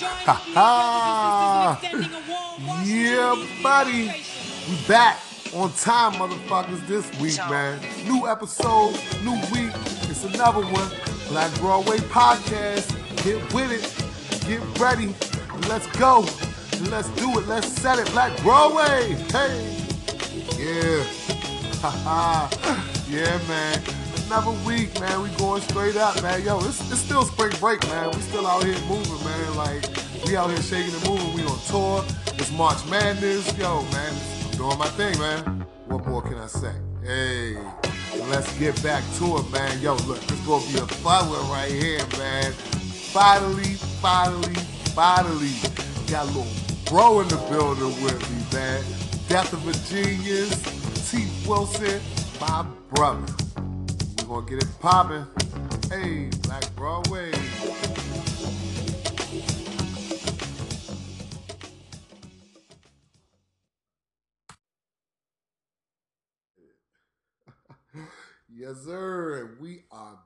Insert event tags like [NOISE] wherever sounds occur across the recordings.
Ha ha! Yeah, buddy. We back on time, motherfuckers, this week, man. New episode, new week. It's another one. Black Broadway Podcast. Get with it. Get ready. Let's go. Let's do it. Let's set it. Black Broadway. Hey. Yeah. Ha ha. Yeah, man. Another week, man. We going straight up, man. Yo, it's, it's still spring break, man. We still out here moving, man. Like, we out here shaking and moving. We on tour. It's March Madness. Yo, man. I'm doing my thing, man. What more can I say? Hey, let's get back to it, man. Yo, look, this gonna be a fun one right here, man. Finally, finally, finally, got a little bro in the building with me, man. Death of a Genius, T. Wilson, my brother. Gonna get it popping. Hey, Black Broadway. [LAUGHS] Yes, sir. We are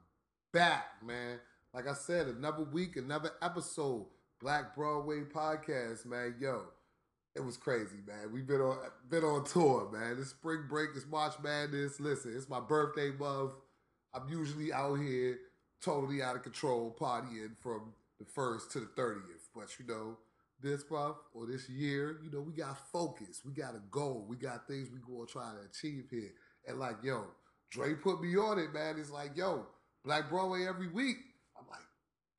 back, man. Like I said, another week, another episode. Black Broadway podcast, man. Yo, it was crazy, man. We've been on been on tour, man. It's spring break, it's March Madness. Listen, it's my birthday month. I'm usually out here totally out of control, partying from the first to the 30th. But you know, this month or this year, you know, we got focus. We got a goal. We got things we gonna try to achieve here. And like, yo, Dre put me on it, man. It's like, yo, Black Broadway every week. I'm like,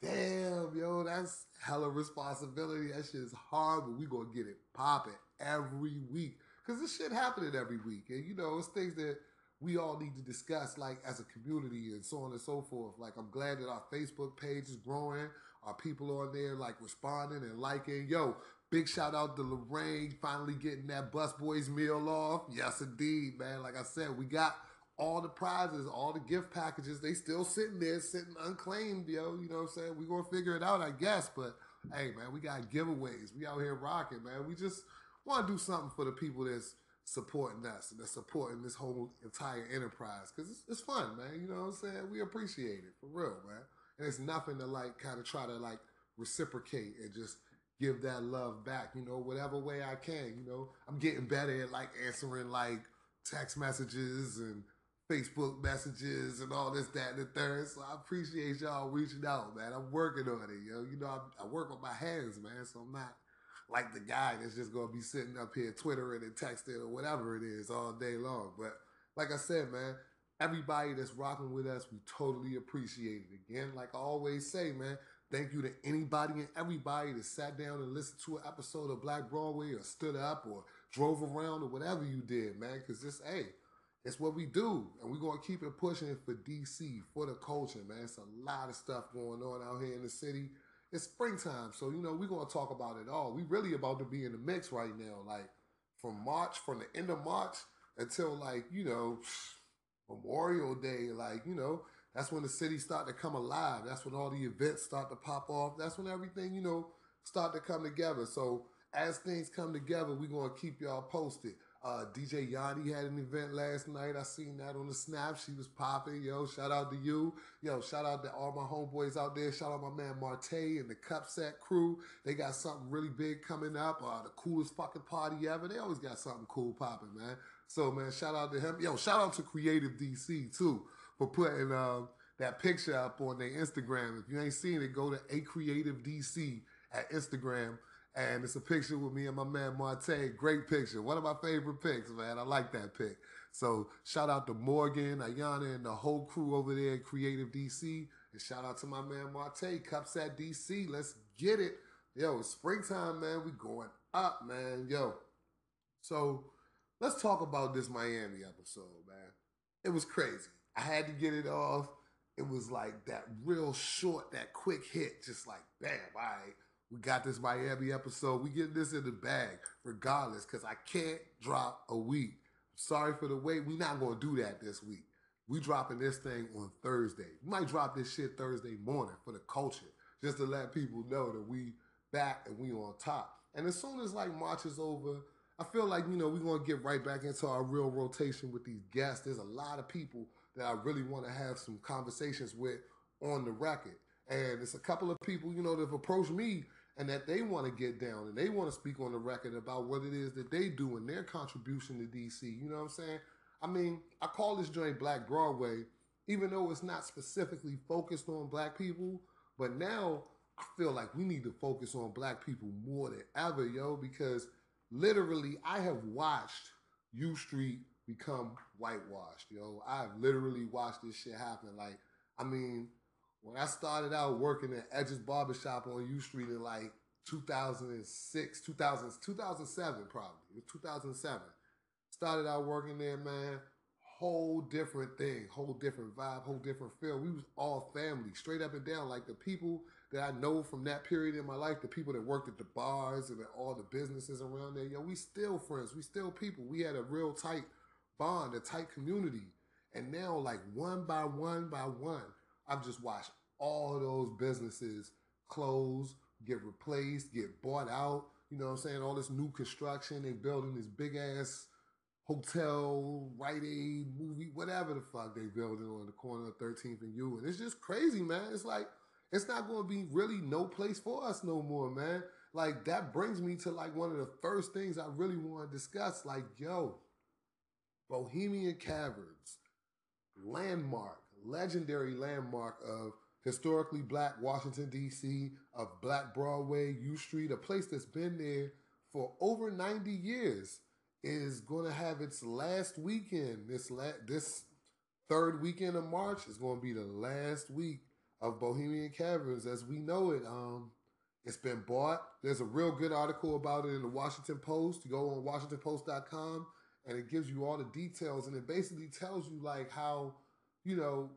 damn, yo, that's hella responsibility. That shit is hard, but we gonna get it popping every week. Cause this shit happening every week. And you know, it's things that we all need to discuss like as a community and so on and so forth. Like I'm glad that our Facebook page is growing. Our people on there like responding and liking. Yo, big shout out to Lorraine finally getting that Busboys meal off. Yes, indeed, man. Like I said, we got all the prizes, all the gift packages, they still sitting there, sitting unclaimed, yo. You know what I'm saying? we gonna figure it out, I guess. But hey, man, we got giveaways. We out here rocking, man. We just want to do something for the people that's supporting us and that's supporting this whole entire enterprise because it's, it's fun, man. You know what I'm saying? We appreciate it for real, man. And it's nothing to like kind of try to like reciprocate and just give that love back, you know, whatever way I can. You know, I'm getting better at like answering like text messages and Facebook messages and all this, that, and the third. So I appreciate y'all reaching out, man. I'm working on it, yo. You know, I, I work with my hands, man. So I'm not like the guy that's just gonna be sitting up here twittering and texting or whatever it is all day long. But like I said, man, everybody that's rocking with us, we totally appreciate it. Again, like I always say, man, thank you to anybody and everybody that sat down and listened to an episode of Black Broadway or stood up or drove around or whatever you did, man. Cause this, hey, it's what we do, and we're gonna keep it pushing for DC for the culture, man. It's a lot of stuff going on out here in the city. It's springtime, so you know we're gonna talk about it all. We really about to be in the mix right now, like from March, from the end of March until like you know [SNIFFS] Memorial Day, like you know that's when the city start to come alive. That's when all the events start to pop off. That's when everything you know start to come together. So as things come together, we're gonna keep y'all posted. Uh, DJ Yanni had an event last night. I seen that on the snap. She was popping. Yo, shout out to you. Yo, shout out to all my homeboys out there. Shout out my man Marte and the Cup Set crew. They got something really big coming up. Uh, the coolest fucking party ever. They always got something cool popping, man. So, man, shout out to him. Yo, shout out to Creative DC too for putting um, that picture up on their Instagram. If you ain't seen it, go to A Creative DC at Instagram and it's a picture with me and my man Marte. Great picture. One of my favorite pics, man. I like that pic. So shout out to Morgan, Ayana, and the whole crew over there at Creative DC. And shout out to my man Marte, Cups at DC. Let's get it. Yo, it's springtime, man. We going up, man. Yo. So let's talk about this Miami episode, man. It was crazy. I had to get it off. It was like that real short, that quick hit, just like bam, all right we got this Miami episode. We get this in the bag, regardless, because I can't drop a week. Sorry for the wait. we not gonna do that this week. We dropping this thing on Thursday. We might drop this shit Thursday morning for the culture, just to let people know that we back and we on top. And as soon as like March is over, I feel like you know we're gonna get right back into our real rotation with these guests. There's a lot of people that I really want to have some conversations with on the record, and it's a couple of people you know that have approached me and that they want to get down and they want to speak on the record about what it is that they do and their contribution to DC. You know what I'm saying? I mean, I call this joint Black Broadway, even though it's not specifically focused on black people, but now I feel like we need to focus on black people more than ever, yo, because literally I have watched U Street become whitewashed, yo. I've literally watched this shit happen. Like, I mean, when I started out working at Edge's Barbershop on U Street in like 2006, 2000, 2007 probably. It was 2007. Started out working there, man. Whole different thing, whole different vibe, whole different feel. We was all family, straight up and down. Like the people that I know from that period in my life, the people that worked at the bars and all the businesses around there, yo, we still friends. We still people. We had a real tight bond, a tight community. And now, like one by one by one, I've just watched all those businesses close, get replaced, get bought out. You know what I'm saying? All this new construction, they building this big ass hotel, Rite Aid, movie, whatever the fuck they building on the corner of 13th and U. And it's just crazy, man. It's like, it's not going to be really no place for us no more, man. Like, that brings me to like one of the first things I really want to discuss. Like, yo, Bohemian Caverns, landmark, legendary landmark of historically black Washington, D.C., of Black Broadway, U Street, a place that's been there for over 90 years, is going to have its last weekend. This la- this third weekend of March is going to be the last week of Bohemian Caverns as we know it. Um, it's been bought. There's a real good article about it in the Washington Post. You go on WashingtonPost.com and it gives you all the details and it basically tells you like how, you know,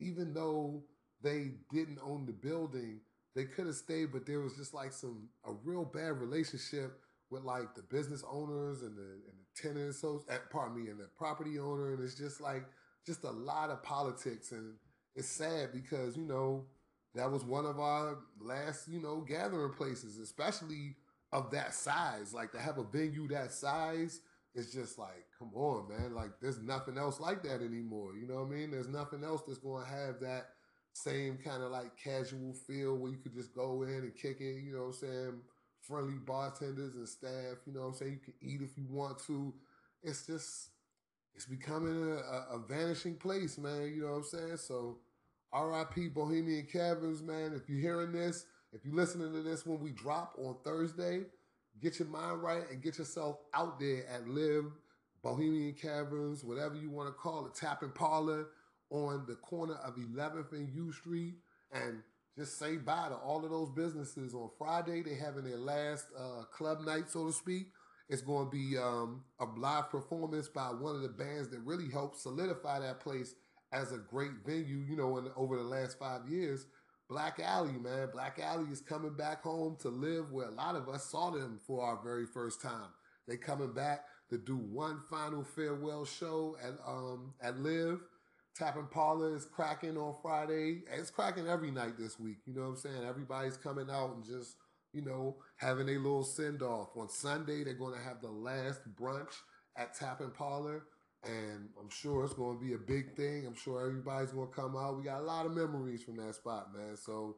even though they didn't own the building. They could have stayed, but there was just like some a real bad relationship with like the business owners and the and the tenants. So, eh, pardon me, and the property owner, and it's just like just a lot of politics, and it's sad because you know that was one of our last you know gathering places, especially of that size. Like to have a venue that size. It's just like, come on, man. Like, there's nothing else like that anymore. You know what I mean? There's nothing else that's going to have that same kind of like casual feel where you could just go in and kick it, you know what I'm saying? Friendly bartenders and staff, you know what I'm saying? You can eat if you want to. It's just, it's becoming a, a, a vanishing place, man, you know what I'm saying? So, RIP Bohemian Caverns, man. If you're hearing this, if you're listening to this when we drop on Thursday, get your mind right and get yourself out there at Live, Bohemian Caverns, whatever you want to call it, Tapping Parlor on the corner of 11th and U Street and just say bye to all of those businesses. On Friday, they're having their last uh, club night, so to speak. It's going to be um, a live performance by one of the bands that really helped solidify that place as a great venue, you know, in, over the last five years. Black Alley, man. Black Alley is coming back home to live where a lot of us saw them for our very first time. They coming back to do one final farewell show at um, at Live Tapping Parlor is cracking on Friday. It's cracking every night this week. You know what I'm saying? Everybody's coming out and just, you know, having a little send off. On Sunday, they're going to have the last brunch at Tapping Parlor. And I'm sure it's going to be a big thing. I'm sure everybody's going to come out. We got a lot of memories from that spot, man. So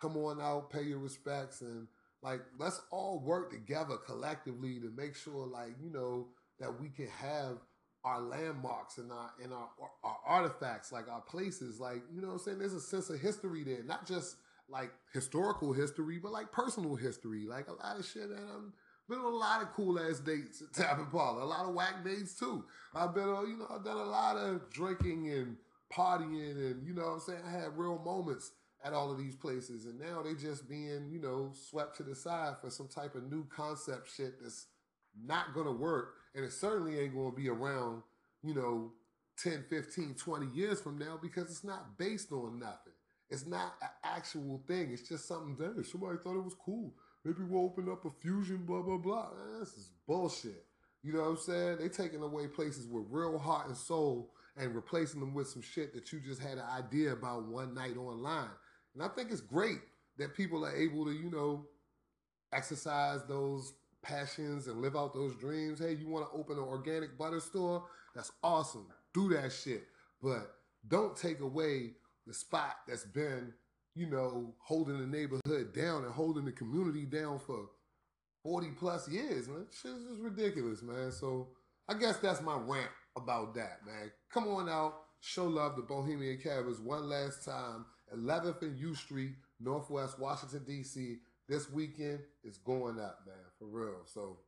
come on out, pay your respects, and like, let's all work together collectively to make sure, like, you know, that we can have our landmarks and our and our, our artifacts, like our places, like you know what I'm saying. There's a sense of history there, not just like historical history, but like personal history. Like a lot of shit that I'm been on a lot of cool ass dates at Tapping Parlor, a lot of whack dates too. I've been on, you know, I've done a lot of drinking and partying, and you know what I'm saying. I had real moments at all of these places, and now they just being, you know, swept to the side for some type of new concept shit that's not gonna work and it certainly ain't to be around, you know, 10, 15, 20 years from now because it's not based on nothing. It's not an actual thing. It's just something that somebody thought it was cool. Maybe we'll open up a fusion, blah, blah, blah. Man, this is bullshit. You know what I'm saying? They taking away places with real heart and soul and replacing them with some shit that you just had an idea about one night online. And I think it's great that people are able to, you know, exercise those passions and live out those dreams. Hey, you want to open an organic butter store? That's awesome. Do that shit. But don't take away the spot that's been you know, holding the neighborhood down and holding the community down for 40 plus years, man. Shit's just ridiculous, man. So I guess that's my rant about that, man. Come on out, show love to Bohemian Caverns one last time. 11th and U Street, Northwest Washington, D.C. This weekend is going up, man, for real. So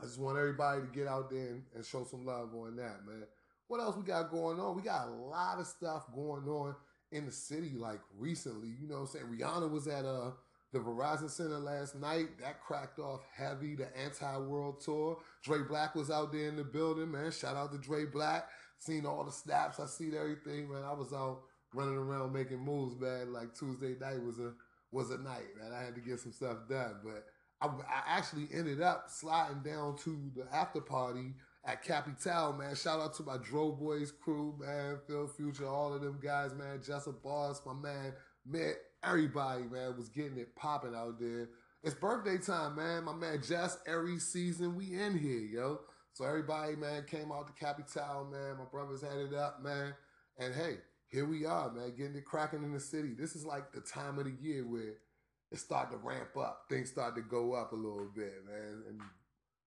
I just want everybody to get out there and, and show some love on that, man. What else we got going on? We got a lot of stuff going on in the city, like recently. You know what I'm saying? Rihanna was at uh the Verizon Center last night. That cracked off heavy, the anti world tour. Dre Black was out there in the building, man. Shout out to Dre Black. Seen all the snaps, I seen everything, man. I was out running around making moves, man. Like Tuesday night was a was a night, man. I had to get some stuff done. But I, I actually ended up sliding down to the after party at Capital, man. Shout out to my Dro Boys crew, man. Phil Future, all of them guys, man. Jessup Boss, my man. Man, everybody, man, was getting it popping out there. It's birthday time, man. My man Jess, every season we in here, yo. So everybody, man, came out to Capital, man. My brothers had it up, man. And hey, here we are, man, getting it cracking in the city. This is like the time of the year where it started to ramp up. Things start to go up a little bit, man. And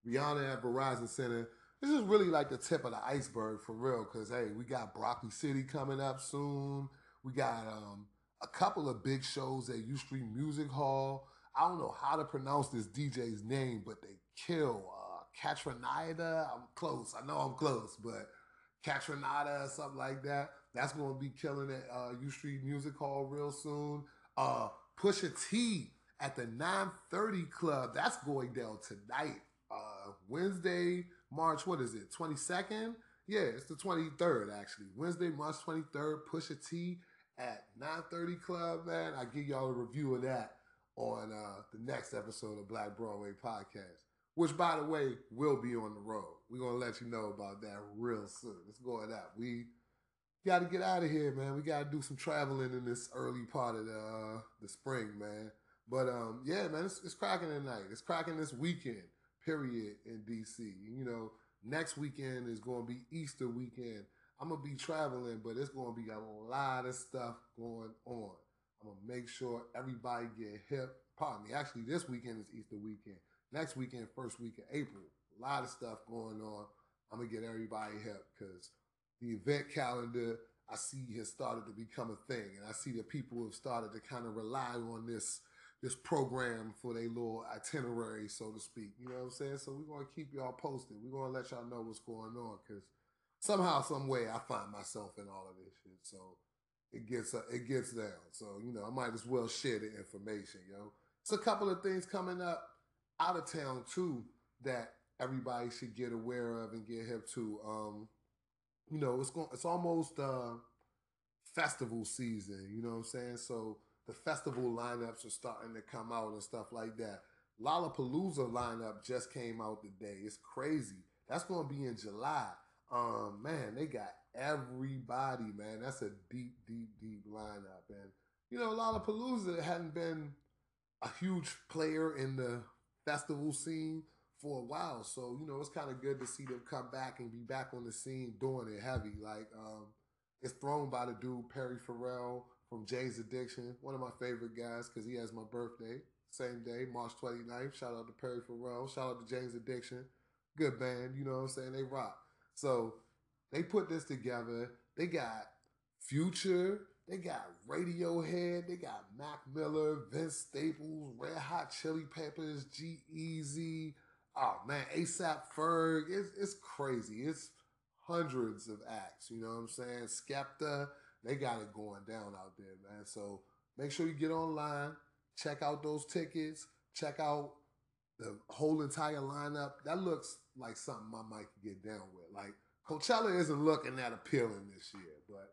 Rihanna at Verizon Center, this is really like the tip of the iceberg for real. Cause hey, we got Broccoli City coming up soon. We got um, a couple of big shows at U Street Music Hall. I don't know how to pronounce this DJ's name, but they kill. Uh, I'm close. I know I'm close, but Kaytranada or something like that. That's going to be killing at uh, U Street Music Hall real soon. Uh, Pusha T at the 930 Club. That's going down tonight. Uh, Wednesday, March, what is it, 22nd? Yeah, it's the 23rd, actually. Wednesday, March 23rd, Pusha T at 930 Club, man. I give y'all a review of that on uh, the next episode of Black Broadway Podcast, which, by the way, will be on the road. We're going to let you know about that real soon. It's going out. We got to get out of here, man. We got to do some traveling in this early part of the uh, the spring, man. But um, yeah, man, it's, it's cracking tonight. It's cracking this weekend, period, in DC. You know, next weekend is going to be Easter weekend. I'm gonna be traveling, but it's gonna be a lot of stuff going on. I'm gonna make sure everybody get hip. Pardon me. Actually, this weekend is Easter weekend. Next weekend, first week of April. A lot of stuff going on. I'm gonna get everybody hip because the event calendar I see has started to become a thing, and I see that people have started to kind of rely on this this program for their little itinerary, so to speak. You know what I'm saying? So we're gonna keep y'all posted. We're gonna let y'all know what's going on because somehow, some way, I find myself in all of this shit. So it gets uh, it gets down. So you know, I might as well share the information, yo. It's a couple of things coming up out of town too that everybody should get aware of and get hip to. Um, you know, it's going it's almost uh festival season, you know what I'm saying? So the festival lineups are starting to come out and stuff like that. Lollapalooza lineup just came out today. It's crazy. That's going to be in July. Um, man, they got everybody, man. That's a deep, deep, deep lineup. And, you know, Lollapalooza hadn't been a huge player in the festival scene for a while. So, you know, it's kind of good to see them come back and be back on the scene doing it heavy. Like, um, it's thrown by the dude Perry Farrell from Jane's Addiction, one of my favorite guys because he has my birthday, same day, March 29th. Shout out to Perry Farrell. Shout out to Jane's Addiction. Good band, you know what I'm saying? They rock. So they put this together. They got Future, they got Radiohead, they got Mac Miller, Vince Staples, Red Hot Chili Peppers, G-Eazy. Oh man, ASAP Ferg. It's it's crazy. It's hundreds of acts. You know what I'm saying? Skepta, they got it going down out there, man. So make sure you get online, check out those tickets, check out the whole entire lineup. That looks like something I might get down with. Like Coachella isn't looking that appealing this year, but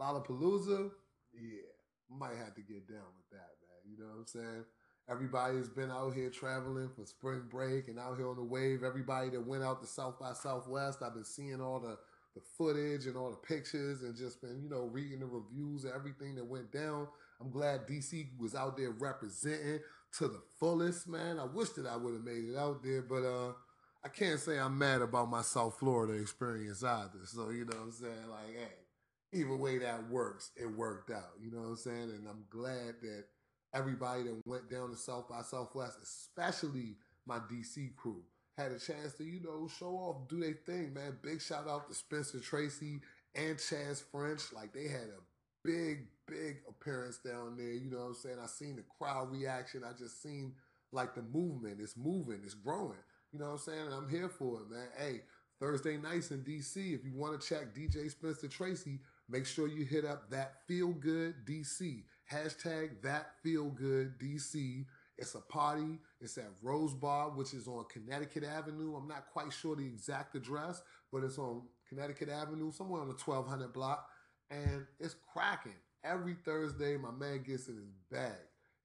Lollapalooza, yeah, might have to get down with that, man. You know what I'm saying? Everybody's been out here traveling for spring break and out here on the wave. Everybody that went out to South by Southwest, I've been seeing all the the footage and all the pictures and just been, you know, reading the reviews of everything that went down. I'm glad DC was out there representing to the fullest, man. I wish that I would have made it out there, but uh I can't say I'm mad about my South Florida experience either. So, you know what I'm saying? Like, hey, either way that works, it worked out. You know what I'm saying? And I'm glad that everybody that went down to South by Southwest, especially my DC crew, had a chance to, you know, show off, do their thing, man. Big shout out to Spencer Tracy and Chaz French. Like they had a big, big appearance down there. You know what I'm saying? I seen the crowd reaction. I just seen like the movement. It's moving, it's growing. You know what I'm saying? And I'm here for it, man. Hey, Thursday nights in DC, if you want to check DJ Spencer Tracy, make sure you hit up that feel good DC. Hashtag that feel good DC. It's a party. It's at Rose Bar, which is on Connecticut Avenue. I'm not quite sure the exact address, but it's on Connecticut Avenue, somewhere on the 1200 block. And it's cracking. Every Thursday, my man gets in his bag.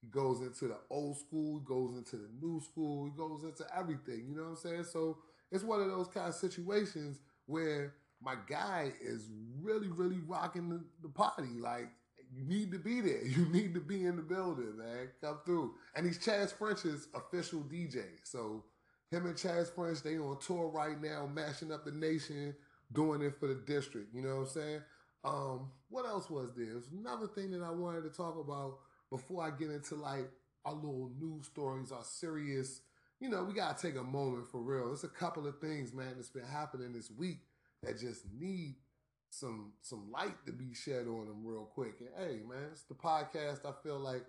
He goes into the old school, he goes into the new school, he goes into everything. You know what I'm saying? So it's one of those kind of situations where my guy is really, really rocking the, the party. Like, you need to be there. [LAUGHS] You need to be in the building, man. Come through. And he's Chaz French's official DJ. So him and Chaz French, they on tour right now, mashing up the nation, doing it for the district. You know what I'm saying? Um, what else was there? There's another thing that I wanted to talk about before I get into like our little news stories, our serious. You know, we gotta take a moment for real. There's a couple of things, man, that's been happening this week that just need some some light to be shed on them real quick. And hey, man, it's the podcast. I feel like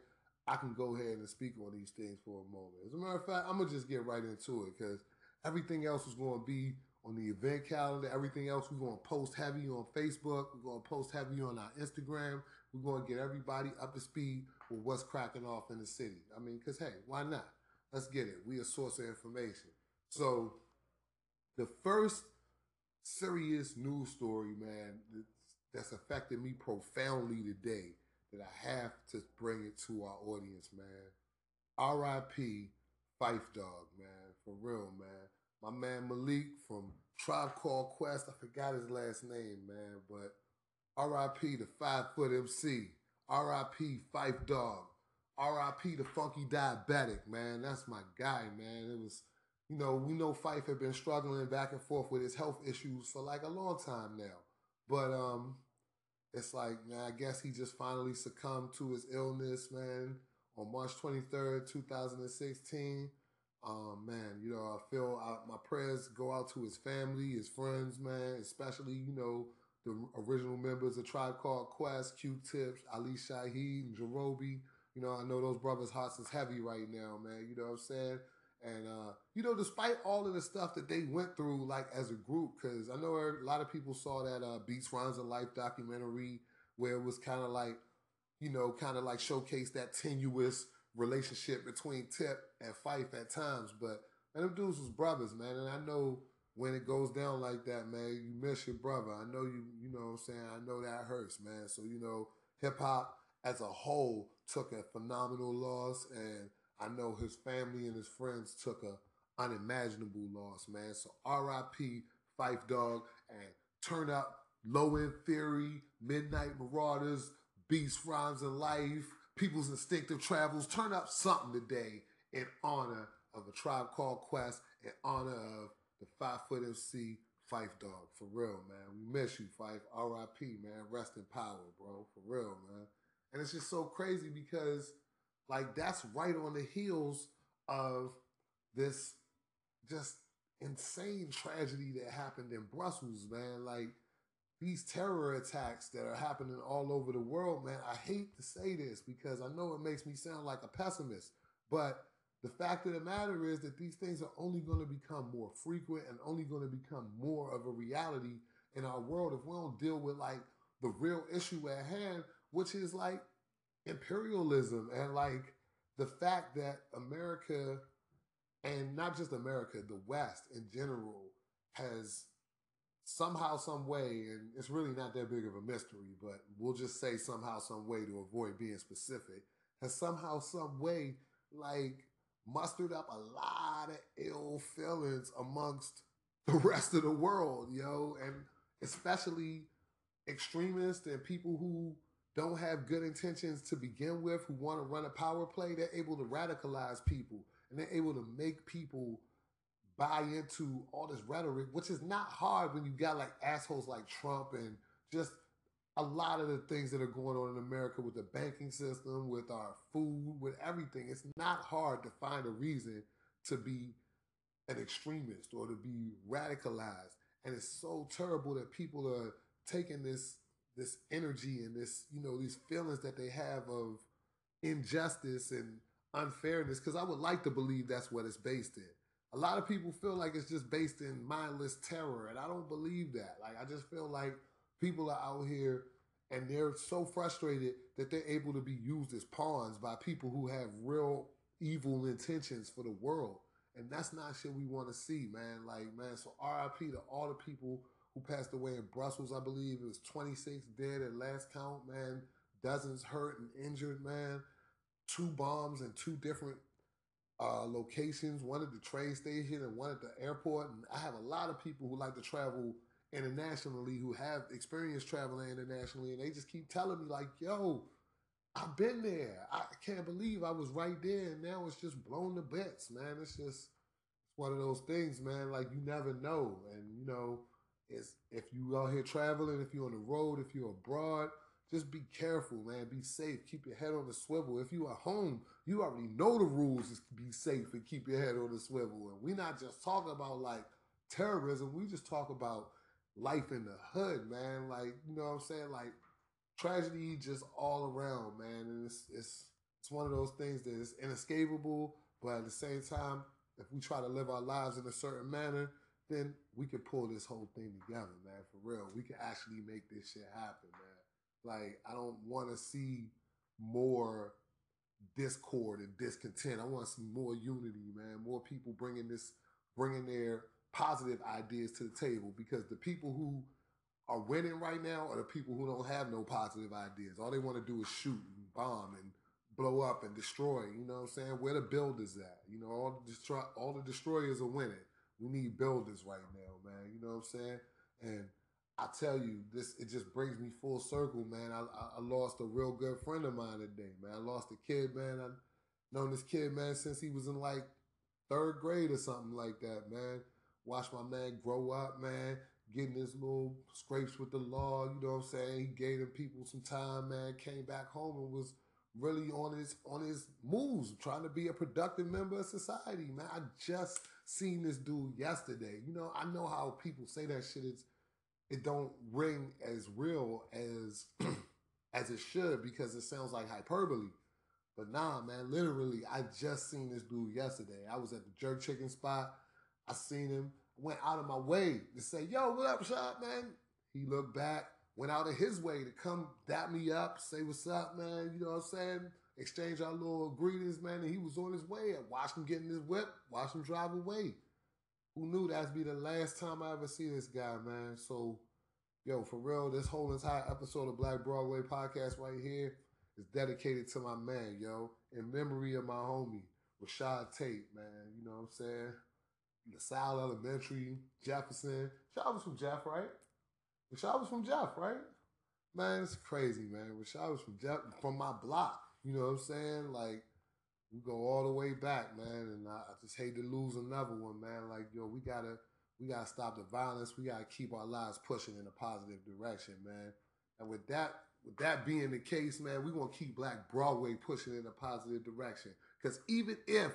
I can go ahead and speak on these things for a moment. As a matter of fact, I'm gonna just get right into it because everything else is to be on the event calendar. Everything else we're to post heavy on Facebook. We're to post heavy on our Instagram. We're to get everybody up to speed with what's cracking off in the city. I mean, because hey, why not? Let's get it. We a source of information. So the first serious news story, man, that's affected me profoundly today that I have to bring it to our audience, man. R.I.P. Phife Dog, man, for real, man. My man Malik from Tribe Called Quest, I forgot his last name, man, but R.I.P. the Five Foot MC, R.I.P. Phife Dog, R.I.P. the Funky Diabetic, man. That's my guy, man. It was you know, we know Phife had been struggling back and forth with his health issues for like a long time now. But um, it's like, I guess he just finally succumbed to his illness, man, on March 23rd, 2016. Um, man, you know, I feel I, my prayers go out to his family, his friends, man, especially, you know, the original members of Tribe Called Quest, Q-Tips, Ali Shaheed, and Jarobi. You know, I know those brothers' hearts is heavy right now, man. You know what I'm saying? And uh, you know, despite all of the stuff that they went through, like as a group, because I know a lot of people saw that uh, Beats Rhymes of Life documentary where it was kind of like, you know, kind of like showcase that tenuous relationship between Tip and Phife at times. But man, them dudes was brothers, man. And I know when it goes down like that, man, you miss your brother. I know you, you know what I'm saying? I know that hurts, man. So, you know, hip hop as a whole took a phenomenal loss and I know his family and his friends took a unimaginable loss, man. So R.I.P. Phife Dog and turn up Low End Theory, Midnight Marauders, Beats Rhymes of Life, People's Instinctive Travels. Turn up something today in honor of a tribe called Quest, in honor of the Five Foot MC Phife Dog. For real, man. We miss you, Phife. R.I.P. Man. Rest in power, bro. For real, man. And it's just so crazy because like that's right on the heels of this just insane tragedy that happened in Brussels, man. Like these terror attacks that are happening all over the world, man. I hate to say this because I know it makes me sound like a pessimist, but the fact of the matter is that these things are only going to become more frequent and only going to become more of a reality in our world if we don't deal with like the real issue at hand, which is like imperialism and like the fact that America and not just America, the West in general has somehow, some way, and it's really not that big of a mystery, but we'll just say somehow, some way to avoid being specific, has somehow, some way, like mustered up a lot of ill feelings amongst the [LAUGHS] rest of the world, yo, and especially extremists and people who don't have good intentions to begin with, who want to run a power play, they're able to radicalize people and they're able to make people buy into all this rhetoric, which is not hard when you got like assholes like Trump and just a lot of the things that are going on in America with the banking system, with our food, with everything, it's not hard to find a reason to be an extremist or to be radicalized. And it's so terrible that people are taking this this energy and this, you know, these feelings that they have of injustice and unfairness, because I would like to believe that's what it's based in. A lot of people feel like it's just based in mindless terror, and I don't believe that. Like I just feel like people are out here and they're so frustrated that they're able to be used as pawns by people who have real evil intentions for the world. And that's not shit we want to see, man. Like, man, so RIP to all the people who passed away in Brussels, I believe. It was 26 dead at last count, man. Dozens hurt and injured, man. Two bombs in two different uh, locations, one at the train station and one at the airport. And I have a lot of people who like to travel internationally who have experience traveling internationally, and they just keep telling me like, "Yo, I've been there. I can't believe I was right there, and now it's just blown to bits, man. It's just it's one of those things, man. Like you never know, and you know, it's if you out here traveling, if you're on the road, if you're abroad." Just be careful, man. Be safe. Keep your head on the swivel. If you are home, you already know the rules is be safe and keep your head on the swivel. And we're not just talking about like terrorism. We just talk about life in the hood, man. Like, you know what I'm saying? Like tragedy just all around, man. And it's it's it's one of those things that is inescapable, but at the same time, if we try to live our lives in a certain manner, then we can pull this whole thing together, man. For real. We can actually make this shit happen, man. Like, I don't want to see more discord and discontent. I want see more unity, man. More people bringing this, bringing their positive ideas to the table because the people who are winning right now are the people who don't have no positive ideas. All they want to do is shoot and bomb and blow up and destroy. You know what I'm saying? Where the builders at? You know, all the destroy all the destroyers are winning. We need builders right now, man. You know what I'm saying? And I tell you, this it just brings me full circle, man. I, I, lost a real good friend of mine today, man. I lost a kid, man. I've known this kid, man, since he was in like third grade or something like that, man. Watch my man grow up, man, getting his little scrapes with the law. You know what I'm saying? He gave them people some time, man. Came back home and was really on his on his moves, trying to be a productive member of society, man. I just seen this dude yesterday. You know, I know how people say that shit it don't ring as real as [CLEARS THROAT] as it should because it sounds like hyperbole. But nah, man, literally, I just seen this dude yesterday. I was at the jerk chicken spot. I seen him, went out of my way to say, yo, what up, shot, man? He looked back, went out of his way to come dap me up, say what's up, man. You know what I'm saying? Exchange our little greetings, man. And he was on his way. I watched him getting his whip, watched him drive away. Who knew that'd be the last time I ever see this guy, man? So, yo, for real, this whole entire episode of Black Broadway podcast right here is dedicated to my man, yo, in memory of my homie, Rashad Tate, man. You know what I'm saying? LaSalle Elementary, Jefferson. Rashad was from Jeff, right? Rashad was from Jeff, right? Man, it's crazy, man. Rashad was from Jeff, from my block. You know what I'm saying? Like, we go all the way back, man. And I, I just hate to lose another one, man. Like, yo, we gotta we gotta stop the violence. We gotta keep our lives pushing in a positive direction, man. And with that, with that being the case, man, we gonna keep Black Broadway pushing in a positive direction. Cause even if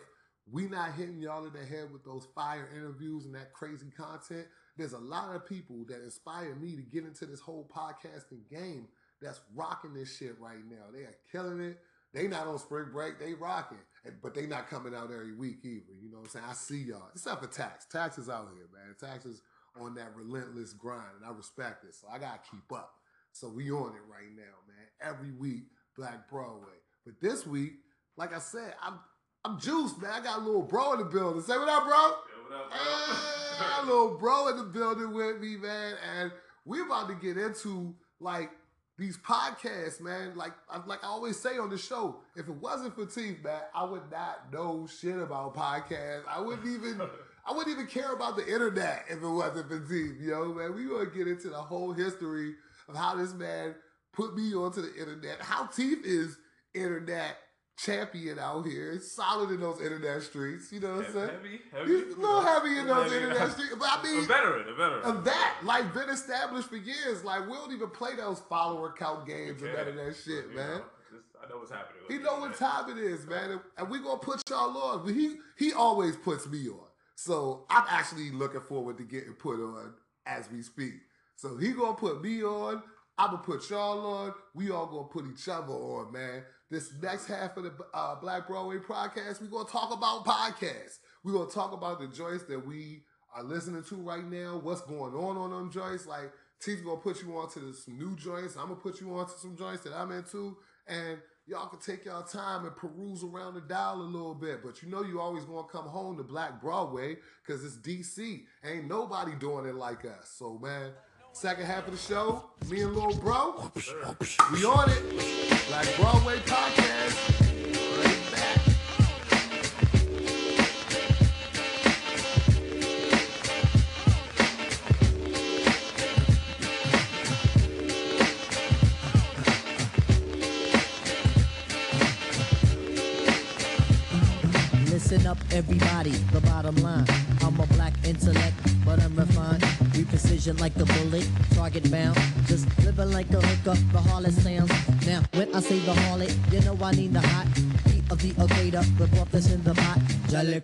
we not hitting y'all in the head with those fire interviews and that crazy content. There's a lot of people that inspire me to get into this whole podcasting game that's rocking this shit right now. They are killing it. They not on spring break, they rocking. But they not coming out every week either. You know what I'm saying? I see y'all. Except for tax. Tax is out here, man. Tax is on that relentless grind, and I respect it. So I gotta keep up. So we on it right now, man. Every week, Black Broadway. But this week, like I said, I'm I'm juiced, man. I got a little bro in the building. Say what up, bro? Yeah, what up, bro? [LAUGHS] Hey, a little bro in the building with me, man. And we're about to get into like these podcasts, man. Like, like I always say on the show, if it wasn't for Teeth, man, I would not know shit about podcasts. I wouldn't even, [LAUGHS] I wouldn't even care about the internet if it wasn't for Teeth, yo, man. We gonna get into the whole history of how this man put me onto the internet, how Teeth is internet champion out here, solid in those internet streets. You know what I'm saying? Heavy, heavy. He's a little heavy in those Heavy. internet streets, but I mean, a veteran, a veteran. of that, like been established for years. Like we don't even play those follower count games and none of that shit, You man. know, just- I know what's happening. He know what time it is, man, and- we gonna put y'all on. But he he always puts me on, so I'm actually looking forward to getting put on as we speak. So he gonna put me on. I'm gonna put y'all on. We all gonna put each other on, man. This next half of the uh, Black Broadway podcast, we gonna talk about podcasts. we gonna talk about the joints that we are listening to right now. What's going on on them joints? Like T's gonna put you on to some new joints. I'm gonna put you on to some joints that I'm into, and y'all can take y'all time and peruse around the dial a little bit. But you know you always gonna come home to Black Broadway because it's DC. Ain't nobody doing it like us. So man, second half of the show, me and little bro, we on it. Black Broadway podcast. Listen up, everybody. The bottom line. Like the bullet, target bound. Just living like a hooker, the harlot sounds. Now, when I say the harlot, you know I need the hot heat of the equator. The broth that's in the pot. Jalik,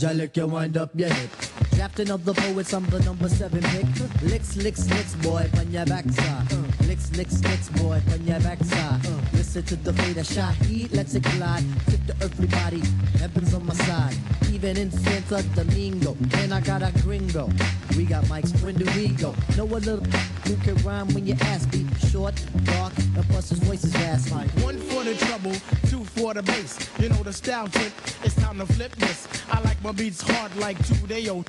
Jalik, you wind up your head. Drafting of the poets, I'm the number seven pick. Licks, licks, licks, boy, on your backside. Licks, licks, licks, boy, on your backside. Listen to the fader shot, heat, let's it collide. Tip the earthly body, heaven's on my side. Even in Santo Domingo, and I got a gringo. We got mics, when do we go? Know a little who can rhyme when you ask me. Short, dark, plus his voice is raspy. One for the trouble, two for the bass. You know the style tip, it's time to flip this. I like my beats hard like two day old.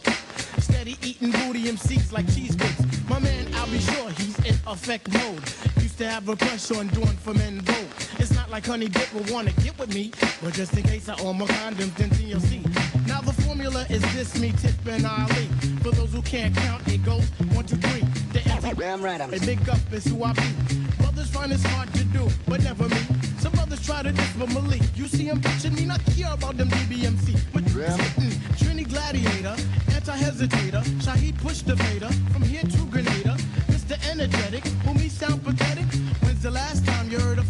Steady eating booty MCs like cheese bits. My man, I'll be sure he's in effect mode. Used to have a crush on doing for men vote. It's not like Honey Dip will wanna get with me, but just in case I own my condoms, then TLC. Now the formula is this, me, Tip, and Ali. For those who can't count, it goes one, two, three. The Damn right, I'm big up is who I be. Brothers find it's hard to do, but never me. Some brothers try to diss but Malik. You see him bitching me, not care about them DBMC. But spittin', Trini Gladiator, anti-hesitator, Shaheed push the Vader, from here to Grenada. Mr. Energetic, who me sound pathetic. When's the last time you heard a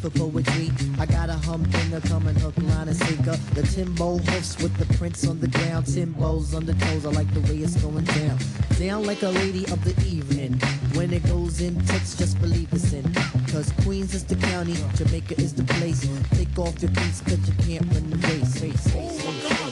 for poetry. I got a humdinger coming hook, line, and sinker. The Timbo hoofs with the prints on the ground. Timbos on the toes, I like the way it's going down. Down like a lady of the evening. When it goes in, text, just believe it's in. Cause Queens is the county, Jamaica is the place. Take off your cleats cause you can't run the race, race, race, race.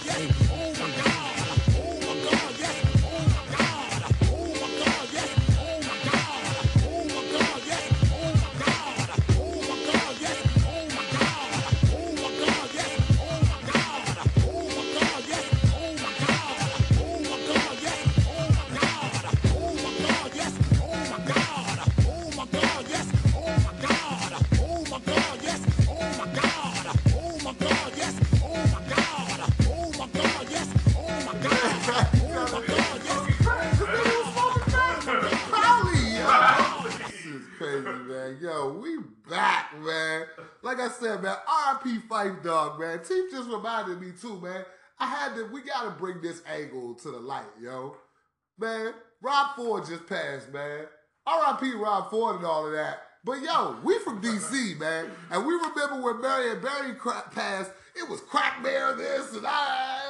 Reminded me too, man. I had to, we gotta bring this angle to the light, yo. Man, Rob Ford just passed, man. RIP Rob Ford and all of that. But yo, we from DC, man. And we remember when Marion Barry passed, it was Crack Bear this and I.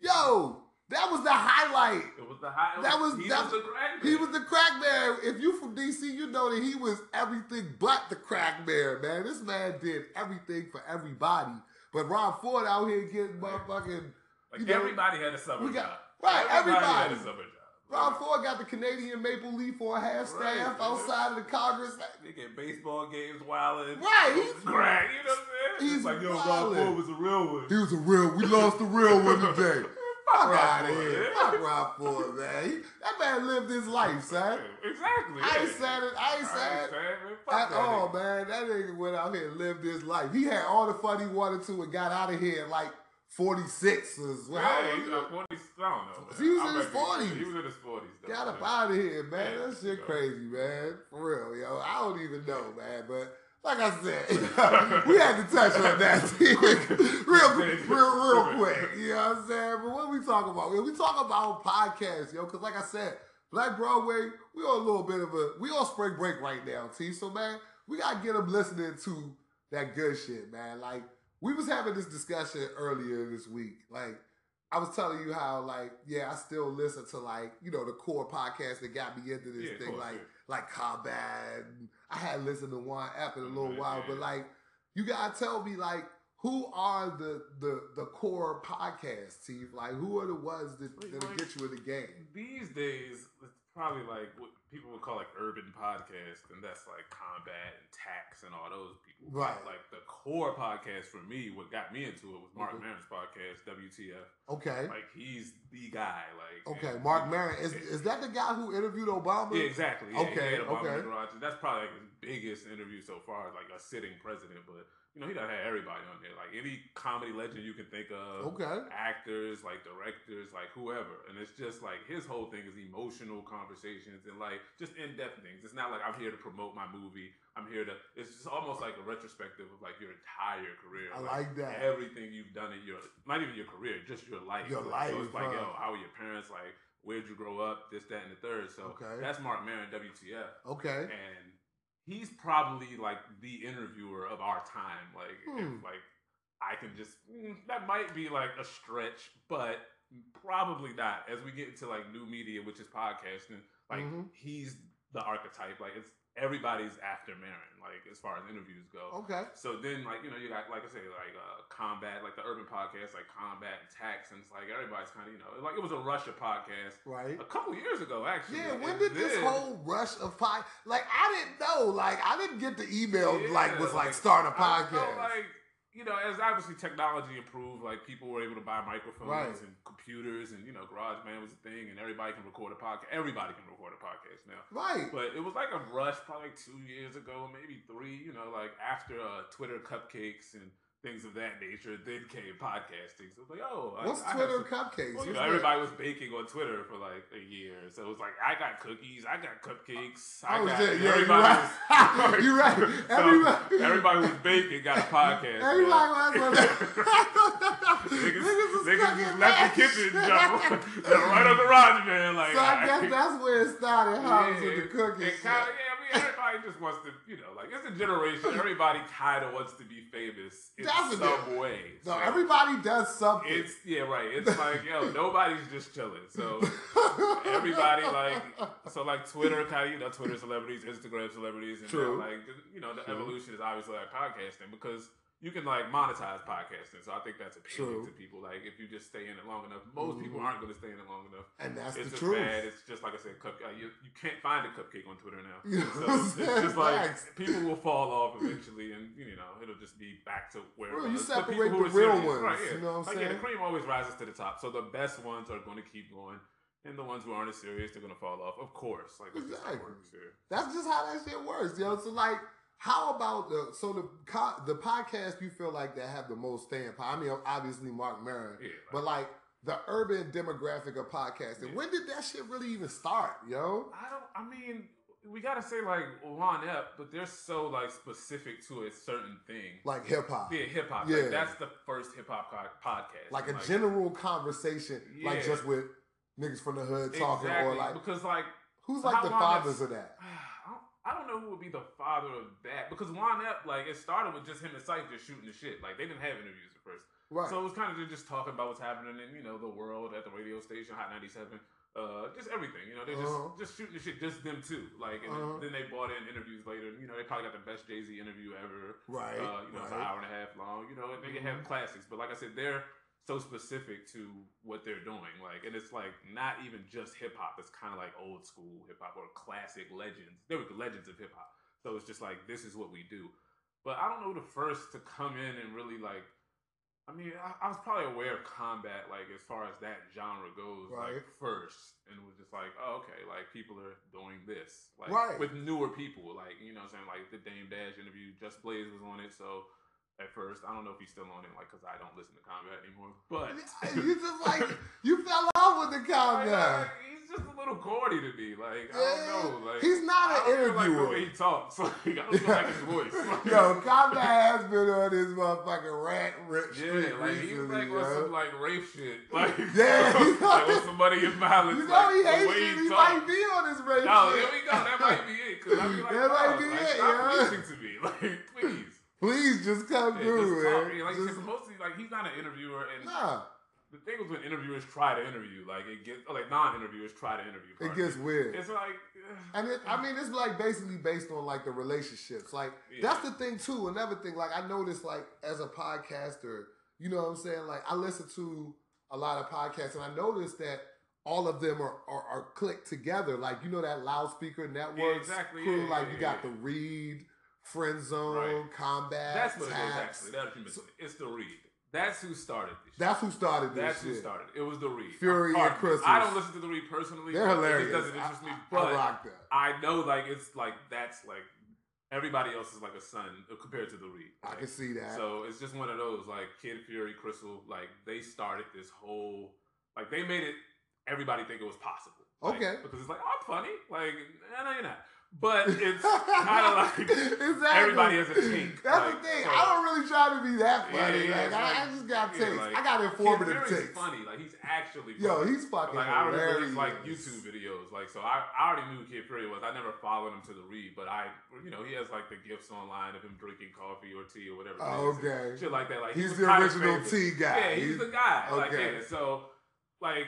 Yo, that was the highlight. It was the high. That was he that, was the crack. He was the crack bear. If you from DC, you know that he was everything but the crack bear, man. This man did everything for everybody. But Rob Ford out here getting motherfucking Like you know, everybody had a summer we got- job. right, Everybody, everybody. had a summer job. Rob Ford got the Canadian maple leaf on half staff Right, outside of the Congress. They get baseball games wilding. Right, he's- [LAUGHS] crack. You know what I'm saying? he's It's like, yo, Rob. Ford was a real one. He was a real. We lost the real one today. [LAUGHS] Fuck out of here. Fuck Rob Ford, man. He, that man lived his life, son. Exactly. I ain't saying it. I ain't I saying it. saying it. Fuck At all, man. That nigga went out here and lived his life. He had all the fun he wanted to and got out of here like 46 or well, Yeah, he was? 40, I don't know. He was I in his 40s. He was in his 40s. Though, Got up man. out of here, man. Yeah, that shit so- crazy, man. For real, yo. I don't even know, man. But like I said, [LAUGHS] we had to touch on that [LAUGHS] real, real, real quick. You know what I'm saying? But what we talk about? We talk about podcasts, yo. Because like I said, Black Broadway, we on a little bit of a we on spring break right now, T. So man, we gotta get them listening to that good shit, man. Like we was having this discussion earlier this week, like. I was telling you how, like, yeah, I still listen to like, you know, the core podcast that got me into this Yeah, thing, course, like, yeah. Like Combat. I had listened to one after a little while, yeah. but like, you gotta tell me, like, who are the the the core podcast team? Like, who are the ones that Like- like- get you in the game? These days, it's probably like what people would call like urban podcast, and that's like combat and tax and all those Right. Like the core podcast for me, what got me into it was Marc Mhm. Maron's podcast, WTF. Okay, Like he's the guy. Like okay. Marc Maron is is that the guy who interviewed Obama? Yeah, exactly. Yeah, Okay, he had Obama in okay. that's probably like his biggest interview so far, like a sitting president. But you know, he done had everybody on there, like any comedy legend you can think of. Okay. actors, like directors, like whoever. And it's just like his whole thing is emotional conversations and like just in depth things. It's not like I'm here to promote my movie. I'm here to. It's just almost like a retrospective of like your entire career. I like that. Everything you've done in your, not even your career, just your life. Your Like, So it's like, huh? yo, how were your parents? Like, where'd you grow up? This, that, and the third. So Okay. that's Marc Maron, WTF Okay. and he's probably like the interviewer of our time. Like, Hmm. if, like I can just mm, that might be like a stretch, but probably not. As we get into like new media, which is podcasting, like Mhm. he's the archetype. Like it's everybody's after Maron, like as far as interviews go. Okay. So then, like you know, you got like I say, like uh, combat, like the urban podcast, like combat and tax, and it's like everybody's kind of you know, like it was a Russia podcast Right. a couple years ago, actually. Yeah, when and did this whole rush of pod? Like, I didn't know. Like, I didn't get the email. Yeah, like, was like start a podcast. like you know, as obviously technology improved, like people were able to buy microphones Right. and computers, and you know, GarageBand was a thing, and everybody can record a podcast. Everybody can record a podcast now. right. But it was like a rush, probably like two years ago, maybe three. You know, like after uh, Twitter cupcakes and things of that nature, then came podcasting. So it was like, oh, I- What's I Twitter some- cupcakes? well, you know, everybody was baking on Twitter for like a year, so it was like I got cookies, I got cupcakes, I Oh got shit! Yeah, you're everybody right. was- [LAUGHS] you're right. [LAUGHS] So, Everybody, everybody who's baking got a podcast. Everybody was. [LAUGHS] Niggas, was niggas just left the kitchen, shit. jump, jump right on the garage, man. Like, So I guess that's where it started, huh? yeah, with the cookies. It kinda, yeah, I mean, everybody just wants to, you know, like it's a generation. Everybody kind of wants to be famous in Definitely. some way. No, So everybody does something. It's yeah, right. It's like yo, [LAUGHS] nobody's just chilling. So [LAUGHS] everybody like so like Twitter kind of you know Twitter celebrities, Instagram celebrities, and True. like you know the True. evolution is obviously like podcasting because you can like monetize podcasting. So I think that's appealing True. to people. Like if you just stay in it long enough, most people Mhm. aren't going to stay in it long enough. and that's it's the just truth. bad. It's just like I said, cup, uh, you, you can't find a cupcake on Twitter now. [LAUGHS] So it's, just like people will fall off eventually, and you know it'll just be back to where. It you separate people the who are real serious- ones, right, yeah. you know what I'm like, Yeah, saying? the cream always rises to the top. So the best ones are going to keep going, and the ones who aren't as serious, they're going to fall off. Of course, like that's just how Exactly. works. Yeah. That's just how that shit works, yo. So like, how about the so the co- the podcast you feel like that have the most stand power? I mean, obviously Marc Maron, Yeah, but like the urban demographic of podcasting. Yeah. When did that shit really even start, yo? I don't. I mean, we gotta say like Juan Ep, but they're so like specific to a certain thing. Like hip hop, Yeah, hip hop. Yeah. Like, that's the first hip hop co- podcast. like a And, general conversation, like just with niggas from the hood talking, exactly, or like because like who's like the fathers of that? [SIGHS] [SIGHS] I don't, know who would be the father of that because Juan Ep, like it started with just him and Cipha just shooting the shit. Like they didn't have interviews at first, Right. so it was kind of just talking about what's happening in you know the world at the radio station, Hot ninety seven. Uh, just everything, you know, they just Uh-huh. just shooting the shit, just them two. Like, and Uh-huh. then, then they brought in interviews later. You know, they probably got the best Jay Z interview ever. right. Uh, you know, it's an hour and a half long. You know, and they Mhm. have classics. But like I said, they're so specific to what they're doing. Like, and it's like not even just hip hop. It's kind of like old school hip hop or classic legends. They were the legends of hip hop. So it's just like this is what we do. But I don't know the first to come in and really like. I mean, I, I was probably aware of combat, like as far as that genre goes, Right. like first, and was just like, oh, okay, like people are doing this, like Right. with newer people, like you know, what I'm saying like the Dame Dash interview, Just Blaze was on it, so at first, I don't know if he's still on it, like because I don't listen to combat anymore, but [LAUGHS] [LAUGHS] you just like you fell off with the combat. like, he's just a little corny to me, like I don't know, like He's not I an feel like the interviewer. way he talks, [LAUGHS] like I don't feel like his voice. Like, Yo, combat has been on his motherfucking rat rip streak Yeah, like he's recently, like yo. on some like rape shit. Like Yeah, he's like on somebody in violence. you know like, he hates way it. He talk. might be on his rape No, shit. there we go. That might be it. Cause I be like, That might be like, it, stop yeah. to me. Like, please. Please just come Yeah, through, just man. Yeah, Like, Just- mostly, like, he's not an interviewer, and nah, the thing was when interviewers try to interview, like, it gets like non-interviewers try to interview. it gets weird. It's like, And it, I mean, it's like basically based on like the relationships. Like Yeah. that's the thing too. Another thing, like I noticed, like as a podcaster, you know what I'm saying? Like I listen to a lot of podcasts, and I noticed that all of them are are, are clicked together. Like you know that loudspeaker network exactly, crew. yeah, like yeah, you got the Read, Friend Zone, Right. Combat. that's what it is. Actually, that's what you. It's the read. That's who started this. That's who started this That's who started. It It was the Read. Fury and me. I don't listen to the Read personally. They're hilarious. It doesn't interest me. I, I, But I rock that. I know, like, it's like that's like everybody else is like a son uh, compared to the Read. I can see that. So it's just one of those like Kid Fury, Crissle, like they started this whole like they made it everybody think it was possible. Like, Okay. Because it's like, oh, I'm funny. Like, no, no, you're not. But it's kind of [LAUGHS] like exactly. everybody has a take. That's like, the thing. so- I don't really try to be that funny. yeah, like, I, like- I just got yeah, takes. like, I got informative Kid takes. funny. Like he's actually Yo, funny. he's fucking like I remember his like YouTube videos. Like so, I, I already knew who Kid Fury was. I never followed him to the read, but I, you know, he has like the gifts online of him drinking coffee or tea or whatever. Oh, okay. Shit like that. Like He's the original tea guy. Yeah, he's, the guy. Like okay. yeah. So like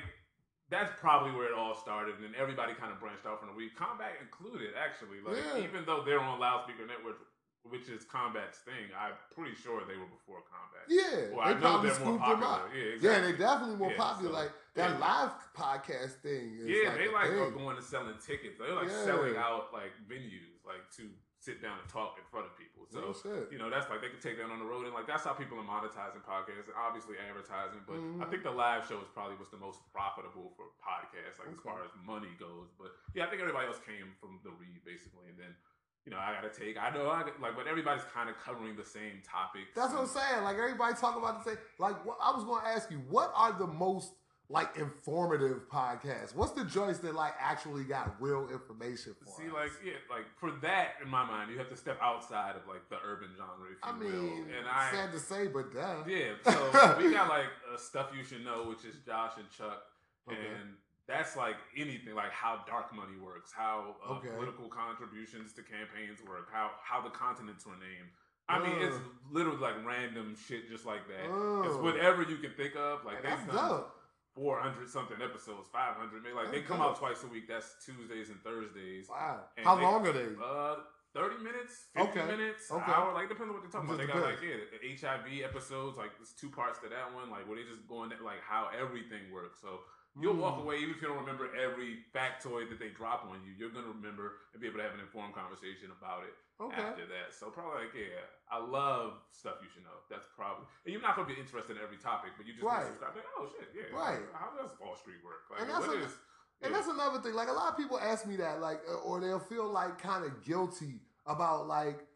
that's probably where it all started, and then everybody kind of branched out from the read. Combat included, actually. Like Yeah. even though they're on Loudspeaker Network. Which is Combat's thing. I'm pretty sure they were before Combat. Yeah, Well, I know probably they're more popular. Yeah, Yeah, exactly. they definitely more Yeah, popular. so- like that yeah. live podcast thing. Is Yeah, like they like are going and selling tickets. They're like Yeah. selling out like venues, like to sit down and talk in front of people. So you know that's like they can take that on the road and like that's how people are monetizing podcasts. and Obviously advertising, but Mhm. I think the live show is probably what's the most profitable for podcasts, like as far as money goes. But yeah, I think everybody else came from the read basically, and then. You know, I gotta take. I know, I like, but everybody's kind of covering the same topics. That's what I'm saying. Like everybody talk about the same. Like what, I was going to ask you, what are the most like informative podcasts? What's the joints that like actually got real information for See, us? like, yeah, like for that, in my mind, you have to step outside of like the urban genre, if you I mean, will. And I, sad to say, but duh. yeah, so we got [LAUGHS] like uh, stuff you should know, which is Josh and Chuck, Okay. and that's like anything, like how dark money works, how uh, Okay. political contributions to campaigns work, how how the continents were named. I mean, it's literally like random shit, just like that. It's whatever you can think of. Like That's they've dope. Four hundred something episodes, five hundred, maybe. Like they come out twice a week. That's Tuesdays and Thursdays. Wow. And How they- long are they? Uh, thirty minutes, fifty Okay. minutes, Okay. hour. Like depends on what they're talking Just about. They got like yeah, HIV episodes. Like there's two parts to that one. Like where they just going like how everything works. So you'll walk Mm. away even if you don't remember every factoid that they drop on you. You're gonna remember and be able to have an informed conversation about it Okay. after that. So probably like yeah, I love stuff you should know. That's probably and you're not gonna be interested in every topic, but you just Right. subscribe. Like, oh shit, yeah, Right. How does Wall Street work? Like And that's what a- is And yeah. that's another thing. Like a lot of people ask me that, like, uh, or they'll feel like kind of guilty about like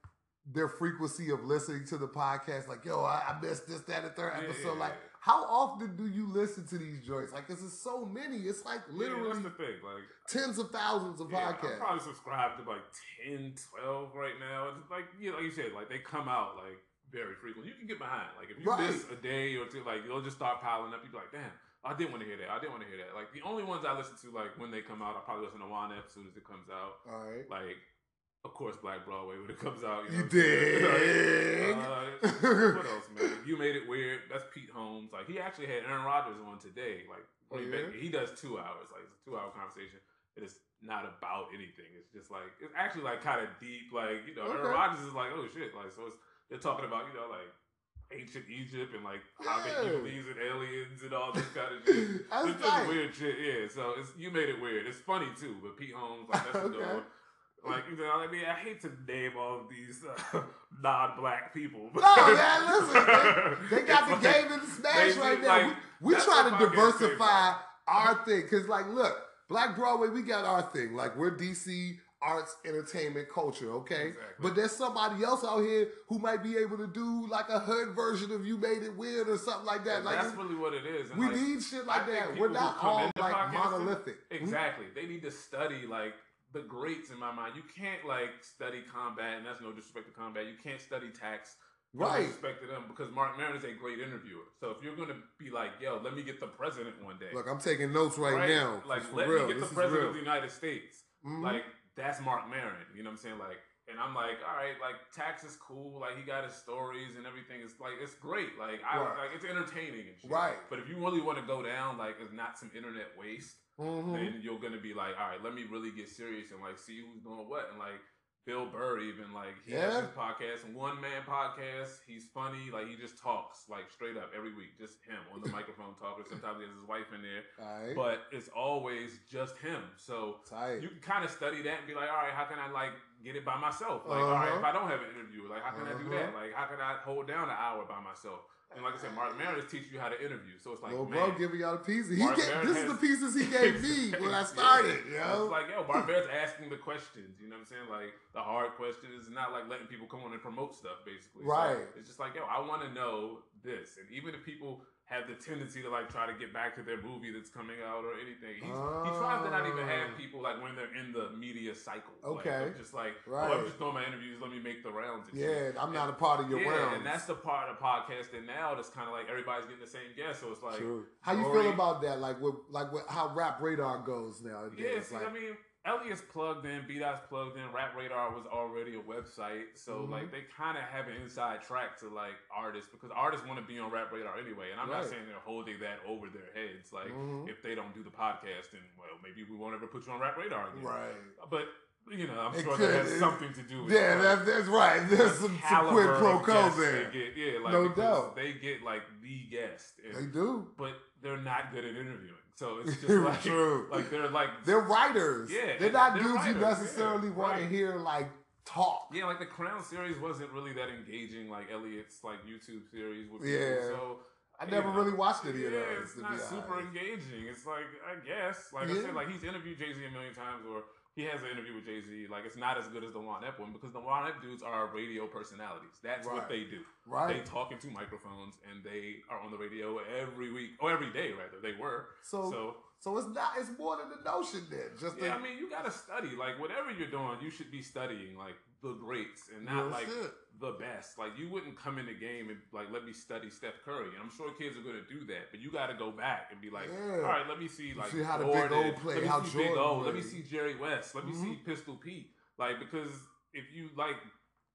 their frequency of listening to the podcast. Like, yo, I, I missed this, that, and third Yeah, episode. yeah, Like. How often do you listen to these joints? Like, this is so many. It's like Yeah, literally that's the thing. Like tens of thousands of Yeah, podcasts. probably subscribe to like 10, 12 right now. It's like yeah, like you said, like they come out like very frequently. You can get behind. Like if you Right. miss a day or two, like they'll just start piling up. You'd be like, damn, I didn't want to hear that. I didn't want to hear that. Like the only ones I listen to, like when they come out, I probably listen to one as soon as it comes out. All right. Like, of course, Black Broadway when it comes out. You You, know what [LAUGHS] I'm? Uh, what else, man? You made it weird. That's Pete Holmes. Like he actually had Aaron Rodgers on today. Like Oh, he, yeah? he does two hours. Like it's a two hour conversation. It is not about anything. It's just like it's actually like kind of deep. Like you know, Okay. Aaron Rodgers is like, oh shit. Like so, it's, they're talking about you know like ancient Egypt and like how Yeah. he believes in aliens and all this kind of shit. [LAUGHS] That's it's just weird shit, yeah. So it's you made it weird. It's funny too, but Pete Holmes, like that's a [LAUGHS] good Okay. one. Like you know, I mean, I hate to name all of these uh, [LAUGHS] non-black people. No, man, listen, they, [LAUGHS] they got the like- game in the smash right now. like, we we try to diversify our thing because, like, look, Black Broadway, we got our thing. Like, we're DC arts, entertainment, culture, okay? Exactly. But there's somebody else out here who might be able to do like a hood version of "You Made It Weird" or something like that. And Like, that's really what it is. And we like, need shit like think that. We're not all like monolithic. Exactly. They need to study like the greats in my mind. You can't like study combat, and that's no disrespect to combat. You can't study tax. No Right. disrespect to them because Marc Maron is a great interviewer. So if you're gonna be like, yo, let me get the president one day. Look, I'm taking notes right, now. Like, let real. me get this the president real. of the United States. Mhm. Like, that's Marc Maron. You know what I'm saying? Like, and I'm like, all right, like tax is cool. Like he got his stories and everything. It's like it's great. Like I Right. like it's entertaining and shit. Right. But if you really want to go down, like it's not some internet waste Mhm. then you're gonna be like, all right, let me really get serious and like see who's doing what. And like Bill Burr, even like he has Yeah. his podcast, one man podcast. He's funny, like he just talks like straight up every week, just him on the [LAUGHS] microphone talking. Sometimes he has his wife in there, right. but it's always just him. So Tight. you can kind of study that and be like, all right, how can I like get it by myself? Like, all right, Uh-huh. if I don't have an interview, like how can I do Uh-huh. that? Like how can I hold down an hour by myself? And like I said, Marc Maron is teaching you how to interview. So it's like, Little man, bro giving y'all the pieces. He Maron this is the pieces he [LAUGHS] gave me when I Yeah. started, It's yo. like, yo, Barbear's asking the questions. You know what I'm saying? Like the hard questions. It's not like letting people come on and promote stuff, basically. So Right. it's just like, yo, I want to know this. And even if people have the tendency to like try to get back to their movie that's coming out or anything, he's, he tries to not even have Ah. people like when they're in the media cycle. Okay. of just like, oh, Right. I'm just doing my interviews. Let me make the rounds. And shit. Yeah, I'm not a part of your yeah, rounds. and that's the part of podcasting now that's kind of like everybody's getting the same guest. So it's like, True. How you Rory- feel about that? Like with like with how Rap Radar goes nowadays. Yeah, see, like, I mean, Elliott's plugged in, B Dot's plugged in, Rap Radar was already a website, so Mhm. like they kind of have an inside track to like artists because artists want to be on Rap Radar anyway, and I'm not saying they're holding that over their heads. Like Mhm. if they don't do the podcast, then well, maybe we won't ever put you on Rap Radar again. right. But you know, I'm It sure could- that has something to do with Yeah, that's, that's right. There's the some, some quid pro quo there. They get, yeah, like No doubt. they get like the guest, and- They do. but they're not good at interviewing. So it's [LAUGHS] just like True. like they're like They're writers. Yeah, They're not they're dudes writers, you yeah, necessarily want to hear like talk. Yeah, like the CRWN series wasn't really that engaging, like Elliott's like YouTube series with Yeah. So I never know, really watched any of yeah, those. It's not super honest. engaging. It's like I guess, like I said, like he's interviewed Jay Z a million times, or he has an interview with Jay Z. Like it's not as good as the Juan Ep one because the Juan Ep dudes are radio personalities. That's Right. what they do. Right. They talk into microphones and they are on the radio every week or every day, rather. They were. So, so so it's not. It's more than the notion then. Just yeah, the, I mean, you gotta study. Like whatever you're doing, you should be studying like the greats and not real like shit. the best. Like you wouldn't come in the game and like let me study Steph Curry. And I'm sure kids are gonna do that, but you got to go back and be like, Yeah. all right, let me see like see how the Big Jordan. O play, Let me how see Big Jordan O. Let me see Jerry West. Let me see Mhm. Pistol Pete. Like because if you like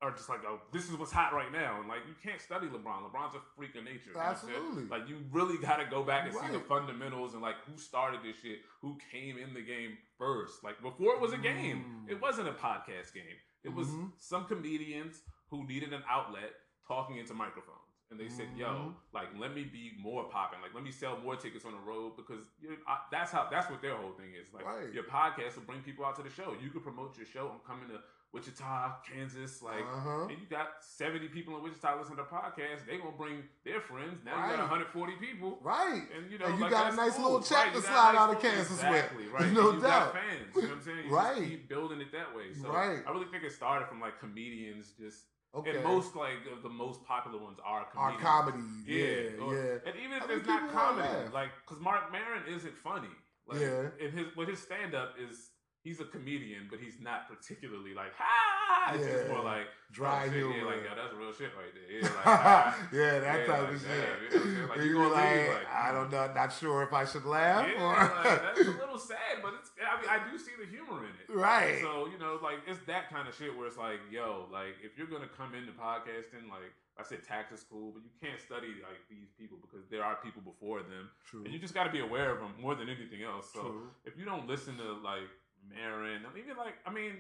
are just like, oh, this is what's hot right now, and like you can't study LeBron. LeBron's a freak of nature. you know what I'm saying? Absolutely. Like you really got to go back and see the fundamentals and like who started this shit, who came in the game first. Like before it was a game, Mm. it wasn't a podcast game. It was Mhm. some comedians who needed an outlet talking into microphones. And they said, "Yo, Mhm. like, let me be more popping. Like, let me sell more tickets on the road because you I, that's how that's what their whole thing is. Like, Right. your podcast will bring people out to the show. You can promote your show. I'm coming to Wichita, Kansas. Like, Uh-huh. and you got 70 people in Wichita listening to the podcast. They gonna bring their friends. Now you got 140 people. right. And you know, And you like, got a nice cool. little check Right, to slide nice out of Kansas with. Right, No and you doubt. got fans. You know what I'm saying? You Right. Keep building it that way. So Right. I really think it started from like comedians just. Okay. And most like of the most popular ones are comedians. comedies. Yeah, Yeah, or- yeah. And even I if mean, it's not comedy, like because Marc Maron isn't funny. Like, Yeah. And his with his stand up is he's a comedian, but he's not particularly like ha. It's just Yeah. more like Dry oh, shit, humor. Yeah, like yo, that's real shit right there. Yeah, like, [LAUGHS] ah. yeah, that Yeah, type like, of shit. you know? Like, you you gonna like, leave, like, I don't know, not sure if I should laugh Yeah, or like, that's a [LAUGHS] little sad, but it's. I mean, I do see the humor in it. right. So you know, like it's that kind of shit where it's like, yo, like if you're gonna come into podcasting, like I said, tax is cool, but you can't study like these people because there are people before them, True. and you just got to be aware of them more than anything else. So True. if you don't listen to like Maron, I mean, even like I mean,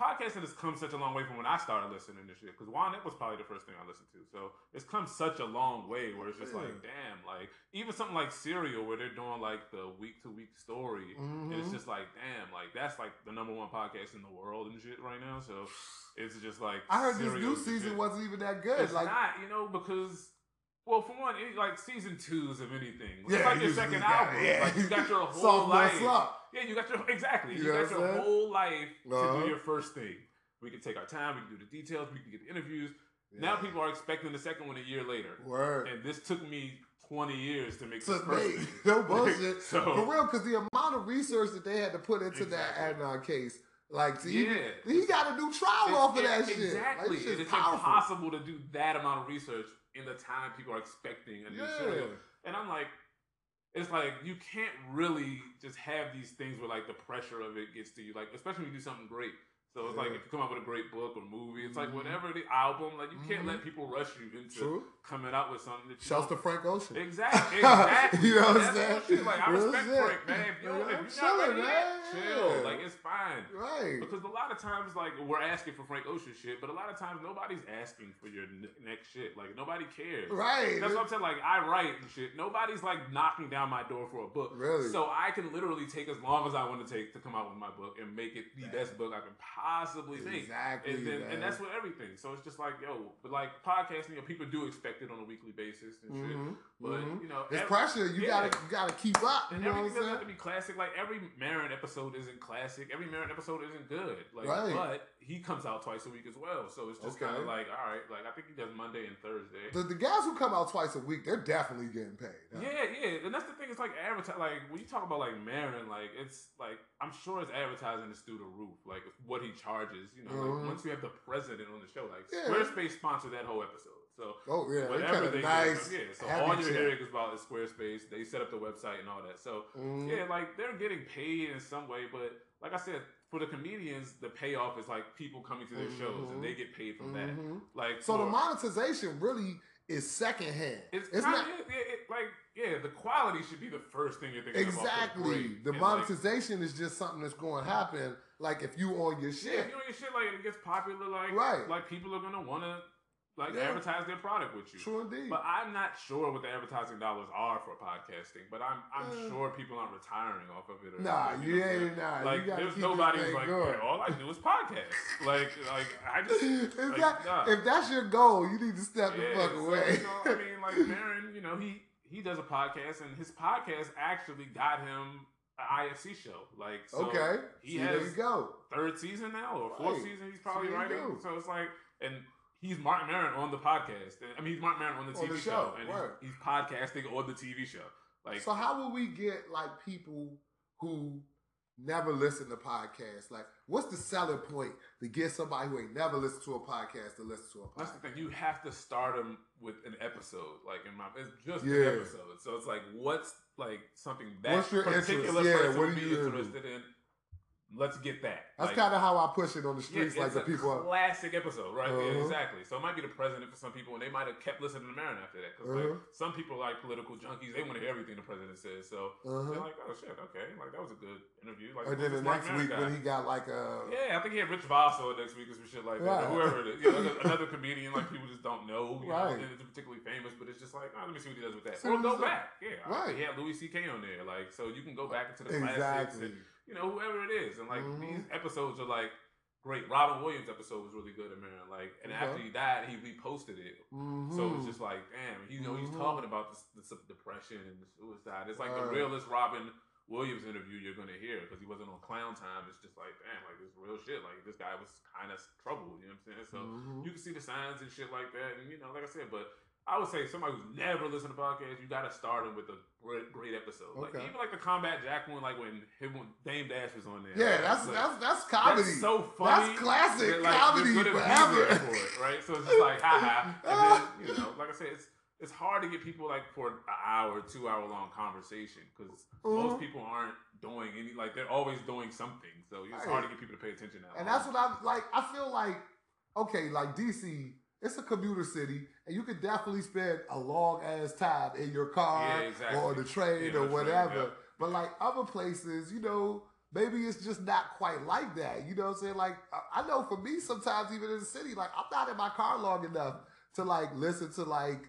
podcasting has come such a long way from when I started listening to shit. Because Juan, that was probably the first thing I listened to. So it's come such a long way where it's just like, damn, like even something like Serial where they're doing like the week to week story. And it's Mhm. just like, damn, like that's like the number one podcast in the world and shit right now. So it's just like I heard this new season shit. wasn't even that good. It's like, not, you know, because well, for one, it, like season twos of anything, it's Yeah, like your second got- album. yeah. Like you got your [LAUGHS] whole life. slump. Yeah, you got your exactly. You You, know got your saying? whole life to Uh-huh. do your first thing. We can take our time. We can do the details. We can get the interviews. Now people are expecting the second one a year later, Word. and this took me twenty years to make to this first no [LAUGHS] bullshit. so For real, because the amount of research that they had to put into Exactly. that Adnan case, like, to Yeah. even, he got a new trial It's- off of that shit. Exactly. Like, It powerful. impossible to do that amount of research in the time people are expecting a new Yeah. serial. And I'm like, it's like you can't really just have these things where like the pressure of it gets to you, like especially when you do something great. So it's like if you come out with a great book or movie, it's like Mhm. whatever the album, like you can't let people rush you into True. coming out with something that Shouts to Frank Ocean. Exactly, [LAUGHS] exactly. You know what I'm saying? Like I respect. Frank, man. If, you, Yeah, if you're not ready man. chill. Yeah. Like it's fine. Right. Because a lot of times, like we're asking for Frank Ocean shit, but a lot of times nobody's asking for your n- next shit. Like nobody cares. Right. That's what I'm saying. Like I write and shit. Nobody's like knocking down my door for a book. Really? So I can literally take as long as I want to take to come out with my book and make it the best book I can possibly make. Exactly. And then, and that's with everything. So it's just like, yo, but like podcasting, you know, people do expect it on a weekly basis and shit. Mhm, But mhm. you know, It's ev- pressure. You yeah. gotta you gotta keep up. You and know what I'm everything doesn't have to be classic. Like every Maron episode isn't classic. Every Maron episode isn't good. Like, Right. but he comes out twice a week as well. So it's just Okay. kind of like, all right, like I think he does Monday and Thursday. The, the guys who come out twice a week, they're definitely getting paid. huh? yeah, yeah, and that's the thing. It's like advertising. Like when you talk about like Maron, like it's like I'm sure his advertising is through the roof. Like what he charges. You know, Mhm. like once you have the president on the show, like Yeah. Squarespace sponsored that whole episode. So Oh yeah, whatever they of do, yeah. So all you're hearing is about is Squarespace. They set up the website and all that. So Mhm. yeah, like they're getting paid in some way, but like I said, for the comedians, the payoff is like people coming to their shows Mhm. and they get paid from that. Mhm. Like So the monetization really is secondhand. it's, It's not yeah, it, like yeah, the quality should be the first thing you're thinking about. exactly the And, like, monetization is just something that's going to happen. Like if you on your Yeah, shit, if you know your shit like it gets popular, like Right. like people are gonna want to like Yeah. advertise their product with you. true indeed. But I'm not sure what the advertising dollars are for podcasting. But I'm I'm Uh. sure people aren't retiring off of it. Or nah, anything, you I'm nah. Like there's nobody who's like. "Yeah, all I do is podcast. [LAUGHS] like like I just if, like, that, nah. if that's your goal, you need to step the Yeah, fuck so, away. you know, I mean, like [LAUGHS] Maron, you know, he he does a podcast, and his podcast actually got him an IFC show. Like, so okay, he See, has there you go. third season now or fourth Right. season. He's probably See, writing. So it's like, and he's Marc Maron on the podcast. I mean, he's Marc Maron on the On TV the show, show, and right. he's, he's podcasting on the TV show. Like, So how will we get like people who never listen to podcasts? Like, what's the selling point to get somebody who ain't never listened to a podcast to listen to a That's the podcast? thing. You have to start them with an episode. Like in my, it's just Yeah. an episode. So it's like, what's like something that What's your particular interest? Yeah, person what are you interested in? Let's get that. That's Like, kind of how I push it on the yeah, streets. like it's the a people. Are, classic episode, right? Uh-huh. exactly. So it might be the president for some people, and they might have kept listening to Maron after that. Because Uh-huh. like some people are like political junkies, they want to hear everything the president says. So they're uh-huh. like, oh shit, okay, like that was a good interview. Like, And then the who's this Marc next Maron week guy? when he got like a Yeah, I think he had Rich Voss on next week or some shit like that. Right. Whoever it is. You know, like another comedian like people just don't know. Right. know, and it's particularly famous, but it's just like, oh, let me see what he does with that. See or go back. Yeah. Right. He had Louis C.K. on there. Like, so you can go back into the classics exactly. and, you know, whoever it is. And like Mhm. these episodes are like great. Robin Williams episode was really good, man. Like, and Okay. after he died, he reposted it. Mhm. So it's just like, damn, you know, he's Mhm. talking about the, the depression and the suicide. It's like the Right. realest Robin Williams interview you're gonna hear because he wasn't on Clown Time. It's just like, damn, like this real shit. Like this guy was kind of troubled. You know what I'm saying? So Mhm. you can see the signs and shit like that. And you know, like I said, but I would say somebody who's never listened to podcasts, you got to start them with a great, great episode. Like even like the Combat Jack one, like when him when Dame Dash was on there. yeah, Like, that's like, that's that's comedy. that's so funny. That's classic that, like, comedy forever. for it, right? So it's just like, haha. And then, [LAUGHS] you know, like I said, it's it's hard to get people like for an hour, two hour long conversation because Mhm. most people aren't doing any like they're always doing something. So it's Right. hard to get people to pay attention now. And that's what I'm like. I feel like, okay, like DC, it's a commuter city, and you could definitely spend a long ass time in your car Yeah, exactly. or on the train Yeah, or the train, whatever. yeah. But like other places, you know, maybe it's just not quite like that. You know what I'm saying? Like I I know for me, sometimes even in the city, like I'm not in my car long enough to like listen to like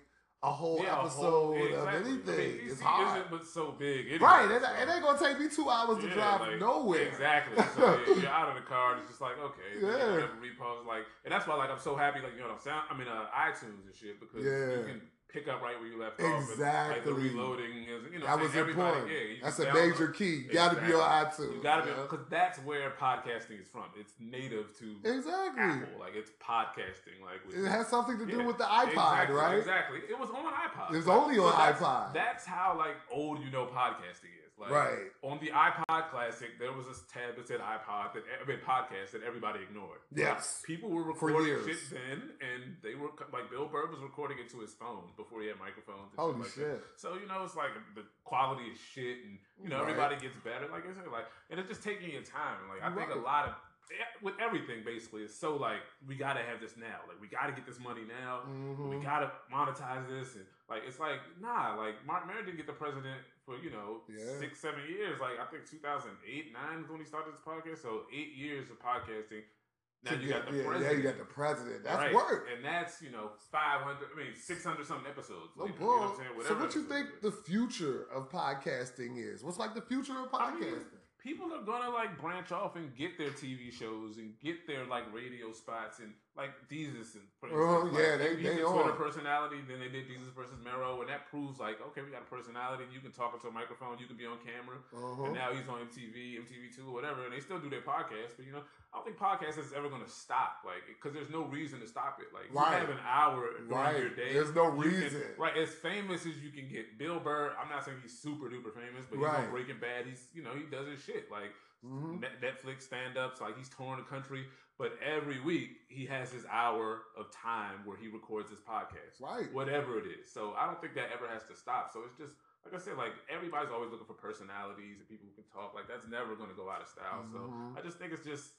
a whole Yeah, a episode whole- of anything. I mean, it's hard. isn't but so big. Anyway, Right, it, so- it ain't gonna take me two hours to Yeah, drive like, nowhere. Exactly. [LAUGHS] So yeah, you're out of the car. and It's just like okay, Yeah. whatever repost like, and that's why like I'm so happy like you know sound. I mean uh, iTunes and shit because Yeah. you can pick up right where you left off. and, like Exactly. the reloading is you know that was important. Yeah, that's a major key. You got to be on iTunes. You gotta be because that's where podcasting is from. It's native to exactly. Apple. Like it's podcasting. Like with, It has something to do Yeah, with the iPod, exactly, right? Exactly. It was on iPod. It was only on that's, iPod. That's how like old you know podcasting is. Like, Right. On the iPod Classic, there was this tab that said iPod that I mean podcast that everybody ignored. Yes. People were recording shit then, and they were like Bill Burr was recording it to his phone before he had microphones. And Holy like shit. So you know, it's like the quality is shit, and you know Right. everybody gets better. Like I said, like, and it's just taking your time. Like I think a lot of with everything basically it's so like we gotta have this now. Like we gotta get this money now. We Mhm. gotta monetize this, and like it's like nah. Like Marc Maron didn't get the president for you know Yeah. six, seven years. Like I think 2008, nine is when he started this podcast. So eight years of podcasting. Now you get- got the yeah, president. Yeah, you got the president. That's Right. work. and that's you know 500. I mean 600 something episodes. Oh, no later, you know what bull. so what you think is. the future of podcasting is? What's like the future of I mean, podcasting? people are gonna like branch off and get their TV shows and get their like radio spots and like Desus and for Uh-huh, yeah, like, they- he's they a Twitter on. personality. Then they did Desus versus Mero, and that proves like okay, we got a personality. You can talk into a microphone. You can be on camera. Uh-huh. And now he's on MTV, MTV Two, whatever, and they still do their podcast. But you know, I don't think podcast is ever going to stop, like, because there's no reason to stop it. Like, Right. you have an hour during Right. your day. There's no you can- reason. right? As famous as you can get, Bill Burr. I'm not saying he's super duper famous, but he's Right. on Breaking Bad. He's you know he does his shit like Mhm. Netflix stand ups. Like he's touring the country, but every week he has his hour of time where he records his podcast Right. whatever it is. So I don't think that ever has to stop. So it's just like I said, like everybody's always looking for personalities and people who can talk. Like that's never going to go out of style. Mhm. So I just think it's just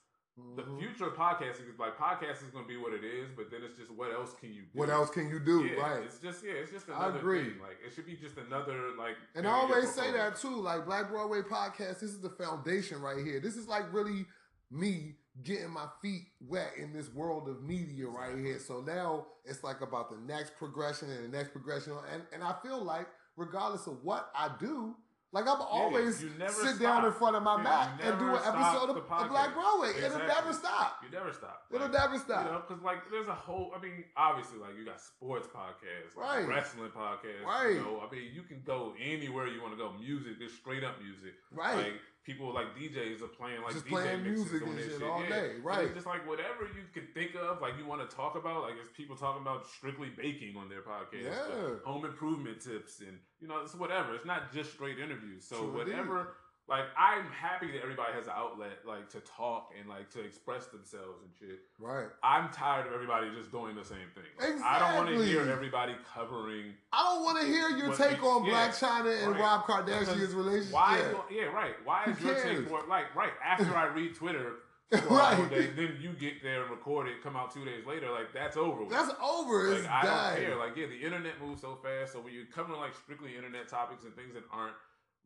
the Mhm. future of podcasting is like podcasting is going to be what it is, but then it's just what else can you do? What else can you do? Yeah, right. It's just yeah, it's just I another agree. thing. Like it should be just another like. And I always say that too. Like Black Broadway podcast, this is the foundation right here. This is like really me getting my feet wet in this world of media right here. So now it's like about the next progression and the next progression. And and I feel like regardless of what I do, like I'm always sit down in front of my Yeah, Mac and do an episode of, of Black. Broadway. It'll never stop. You never stop. It'll never stop. You know, because like there's a whole. I mean, obviously, like you got sports podcasts, like Right. wrestling podcasts. Right. You know, I mean, you can go anywhere you want to go. Music, there's straight up music. Right. Like people like DJs are playing like Just DJ playing mixes music on and shit all yeah. day, right. it's just like whatever you can think of, like you want to talk about. Like there's people talking about strictly baking on their podcast. Yeah. home improvement tips and you know it's whatever. It's not just straight interviews. So True whatever. Like I'm happy that everybody has an outlet like to talk and like to express themselves and shit. right. I'm tired of everybody just doing the same thing. Like, I don't want to hear everybody covering I don't want to hear your take you- on yeah, Blac Chyna and right. Rob Kardashian's relationship. Why? Yeah. Yeah, right. Why is your take more like right after I read Twitter? [LAUGHS] for a Right. day, then you get there and record it, come out two days later. Like that's over. with. That's over. like It's I done. don't care. Like yeah, the internet moves so fast. So when you're covering like strictly internet topics and things that aren't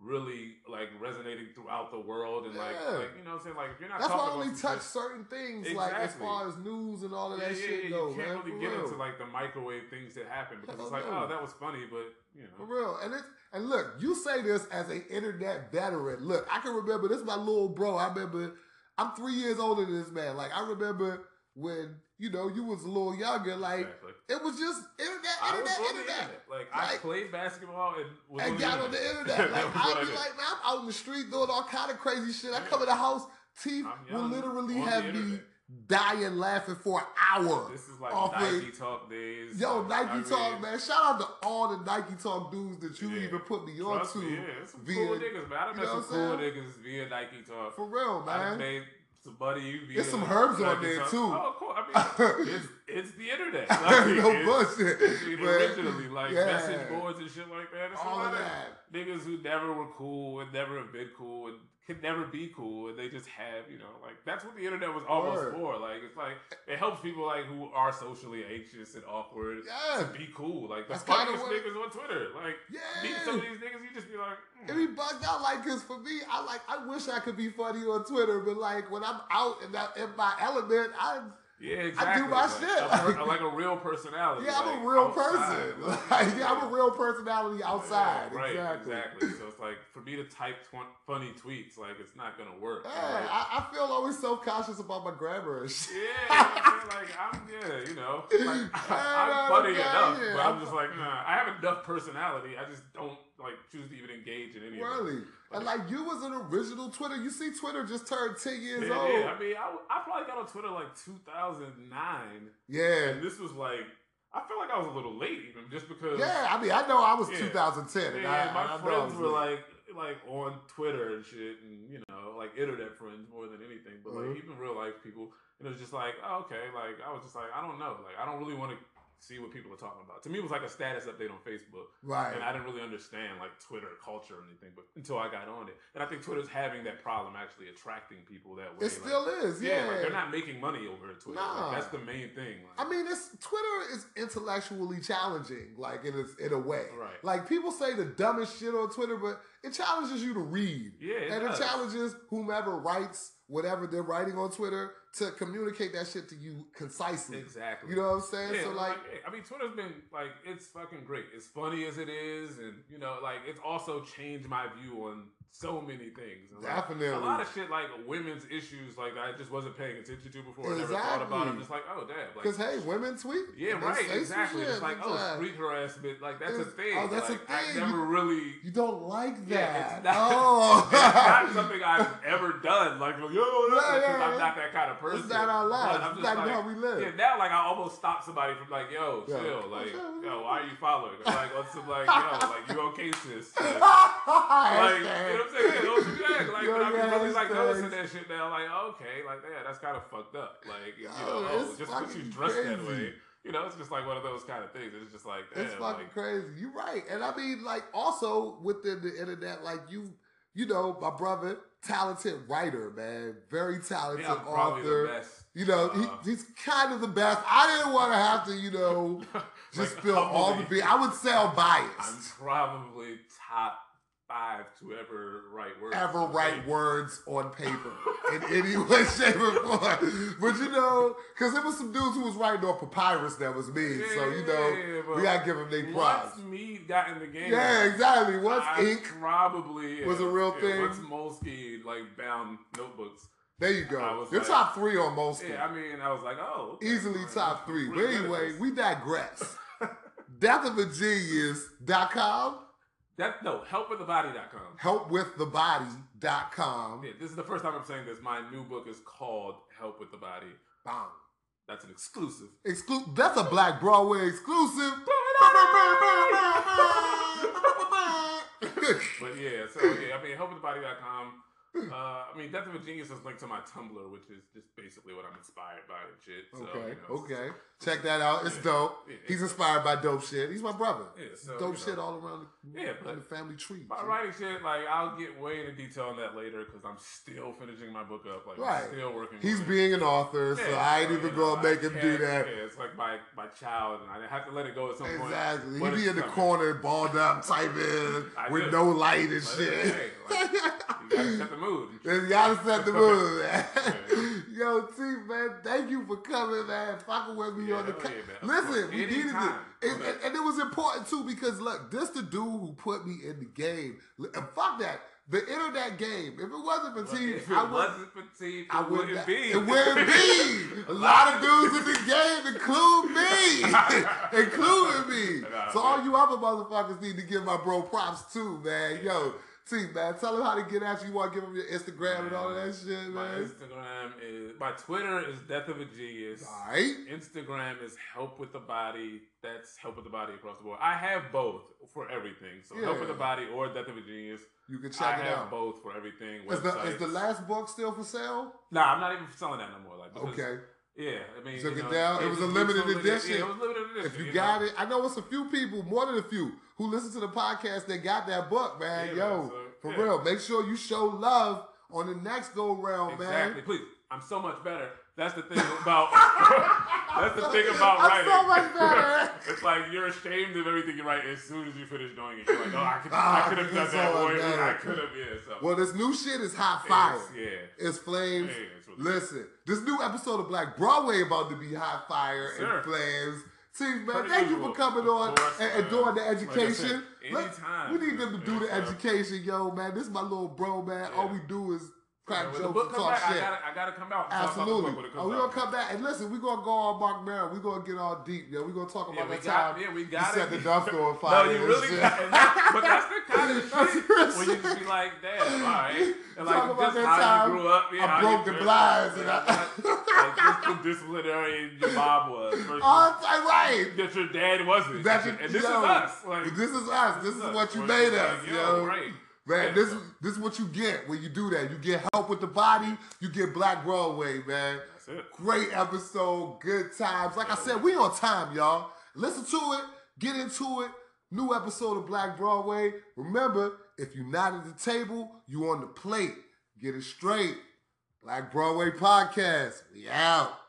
really like resonating throughout the world and like, Yeah. like you know what I'm saying like if you're not That's why I only touch shit- certain things, like as far as news and all of yeah, that yeah, shit yeah, go, you can't man. really get real. into like the microwave things that happen because Hell it's like, no. oh, that was funny, but you know For real. And it's and look, you say this as an internet veteran. Look, I can remember this is my little bro. I remember I'm three years older than this man. Like I remember when, you know, you was a little younger, like exactly. It was just internet, I internet, internet. internet. Like, I played basketball and was and on got the on the internet. [LAUGHS] Like That was what I'd be like, man, I'm out in the street doing all kind of crazy shit. I come in the house, Teeth will literally have me dying laughing for an hour. This is like Nike of- Talk days. Yo, Nike I mean, Talk, man. Shout out to all the Nike Talk dudes that you Yeah. even put me on Trust to. me, yeah, some via- cool niggas, man. I done met know some cool niggas via Nike Talk. For real, I man. made some buddy There's some herbs on there, too. Oh, cool. I mean, [LAUGHS] it's, it's the internet. [LAUGHS] no it's- bullshit. I mean, But- originally, like yeah. message boards and shit like that. It's all of that. niggas who never were cool and never have been cool and could never be cool and they just have, you know, like that's what the internet was almost Word. for. Like it's like it helps people like who are socially anxious and awkward Yeah. to be cool. Like the That's funniest what niggas on Twitter. Like yeah. meet some of these niggas, you just be like, mm. It be bugged out like cause for me, I like I wish I could be funny on Twitter, but like when I'm out in that in my element, I yeah, exactly. my like, shit. like a real personality. yeah, I'm a real outside. person. Like, [LAUGHS] yeah, I'm a real personality outside. Yeah, right, exactly. exactly. So it's like for me to type tw- funny tweets, like it's not gonna work. Yeah, Like, I, I feel always self conscious about my grammar and shit. Yeah, [LAUGHS] you know I'm like I'm yeah, you know, like [LAUGHS] I'm funny enough, yeah. but I'm just like, nah, I have enough personality. I just don't like choose to even engage in any. Really. And like you was an original Twitter. You see Twitter just turned 10 years Yeah, old. yeah, I mean, I, I probably got on Twitter like 2009, Yeah. and this was like, I feel like I was a little late even, just because. Yeah, I mean, I know I was Yeah. 2010. And Yeah, I, my I friends were late. like like on Twitter and shit, and you know, like internet friends more than anything. But Mhm. like even real life people, and it was just like, oh, okay, like I was just like, I don't know, like I don't really want to see what people are talking about. To me, it was like a status update on Facebook, Right. and I didn't really understand like Twitter culture or anything, but until I got on it, and I think Twitter's having that problem actually attracting people that way. it still like, is, yeah, yeah. like they're not making money over Twitter. Like, Nah. that's the main thing. Like, I mean, it's Twitter is intellectually challenging, like in a, in a way. Right. Like people say the dumbest shit on Twitter, but it challenges you to read. yeah, it and does. it challenges whomever writes whatever they're writing on Twitter to communicate that shit to you concisely. exactly. You know what I'm saying? Yeah, so like, yeah, I mean, Twitter's been like it's fucking great. It's funny as it is, and you know, like it's also changed my view on so many things. And, like, Definitely. a lot of shit like women's issues, like I just wasn't paying attention to before. I never thought about. Exactly. I'm just like, oh damn, like because hey, women tweet. yeah, right, exactly. It's like oh, street harassment, like that's a thing. oh, that's a like, I thing. never really. You don't like that. Yeah, it's not, oh, [LAUGHS] it's not [LAUGHS] something I've ever done. Like, yo, Yeah, because yeah, I'm not that kind of person. It's not our But lives. I'm It's just not like, how we live. Yeah, now like I almost stop somebody from like, yo, Yeah. chill, oh, like, yo, why are you following? Like on some like, yo, like you okay, sis? Like, [LAUGHS] like, you know what I'm saying? Yeah, are good. Like, Yo, but I've been really like thanks. noticing that shit now. Like, okay, like, yeah, that's kind of fucked up. Like, you Yo, know, oh, just because you dress that crazy. way. You know, it's just like one of those kind of things. It's just like, damn, It's fucking like, crazy. You're right. And I mean, like, also within the internet, like you, you know, my brother, talented writer, man, very talented yeah, I'm the author. best. You know, uh, he, he's kind of the best. I didn't want to have to, you know, [LAUGHS] just like, spill all the beans. I would sound I'm biased. probably top five to ever write words. Ever on write paper. words on paper [LAUGHS] in any way, shape, or form. But you know, because there was some dudes who was writing on papyrus that was me. so, you know, Yeah, we gotta give them their props. Once Mead got in the game, Yeah, exactly. Once I ink, probably was a real yeah, thing. Once Moleskine like bound notebooks, there you go. You're like- top three on most. yeah, I mean, I was like, oh, okay, Easily top three. But pretty good at anyway, we digress. [LAUGHS] Deathofagenius.com, that no helpwiththebody.com. helpwiththebody.com. Yeah, this is the first time I'm saying this. My new book is called Help with the Body. Bang. That's an exclusive. Exclu- that's a Black Broadway exclusive. [LAUGHS] But yeah, so yeah, I mean, helpwiththebody.com. Uh, I mean, Death of a Genius is linked to my Tumblr, which is just basically what I'm inspired by and shit. So, okay, you know, okay. Check that out. It's Yeah. dope. Yeah. He's inspired by dope shit. He's my brother. Yeah, so, dope you know. shit all around the, Yeah, but the family tree. My writing shit, like I'll get way into detail on that later because I'm still finishing my book up. Like Right. I'm still working. He's on it. being an author, so I ain't even know, gonna make I him do that. Yeah, it's like my my child, and I have to let it go at some point. Exactly. He be in the coming. corner, balled up, typing [LAUGHS] with no light and shit. You gotta set the mood. [LAUGHS] You gotta set the mood, [LAUGHS] man. Yo, T, man, thank you for coming, man, fucking with me Yeah, on the. Co- yeah, Listen, we needed it, and, and, and it was important too because look, this the dude who put me in the game. And fuck that, the internet game. If it wasn't for T, If I it would. wasn't for T, I wouldn't not- be. It wouldn't be. [LAUGHS] A lot of dudes in the game, include me, including me. So all you other motherfuckers need to give my bro props too, man. Yo, T, man, tell him how to get at you. You want to give him your Instagram and all of that shit, man. My. Instagram is my Twitter is Death of a Genius. All right. Instagram is Help with the Body. That's Help with the Body across the board. I have both for everything. So Help with the Body or Death of a Genius. You can I check it have out. both for everything. Is the, is the last book still for sale? Nah, I'm not even selling that no more. Like Okay. Yeah, I mean, Took you it know, down. It was a limited edition. Yeah, it was limited edition. If you know? got it, I know it's a few people, more than a few, who listen to the podcast that got that book, man. Yeah, Yo, man, so, for yeah. real, make sure you show love on the next go round, Exactly. man. Please, I'm so much better. That's the thing [LAUGHS] about. [LAUGHS] that's the thing about I'm writing. so much better. [LAUGHS] it's like you're ashamed of everything you write as soon as you finish doing it. You're like, oh, I could, Ah, I could have done so that. Boy. I could have. Yeah. So. Well, this new shit is hot fire. It's- yeah. It's flames. Yeah, it's really. Listen, this new episode of Black Broadway about to be hot fire Sure. and flames. See, man, Per thank you for coming on course, and, and doing the Like said, education. Anytime, we need them to do the education, yo, man. This is my little bro, man. All we do is crack jokes and talk back, I gotta, I gotta come out. talk about Absolutely. book when it comes Oh, we're gonna come back and listen. We're gonna go on Marc Maron. We're gonna get all deep, yo. We're gonna talk Yeah, about we the got, time yeah, we you got set it. the dumpster on [LAUGHS] No, fire. you really got, that, but that's the kind of [LAUGHS] shit where you just be like, damn, all right, and Talk like about just that how time you grew up, yeah, I broke you the blinds and yeah, I- like [LAUGHS] just disciplinary your mom was. All right. that your dad wasn't. Your, and this is us. Like, this is us. This is what you made us, yo. Right. Man, this is this is what you get when you do that. You get help with the body. You get Black Broadway, man. That's it. Great episode, good times. Like I said, we on time, y'all. Listen to it, get into it. New episode of Black Broadway. Remember, if you're not at the table, you on the plate. Get it straight. Black Broadway podcast. We out.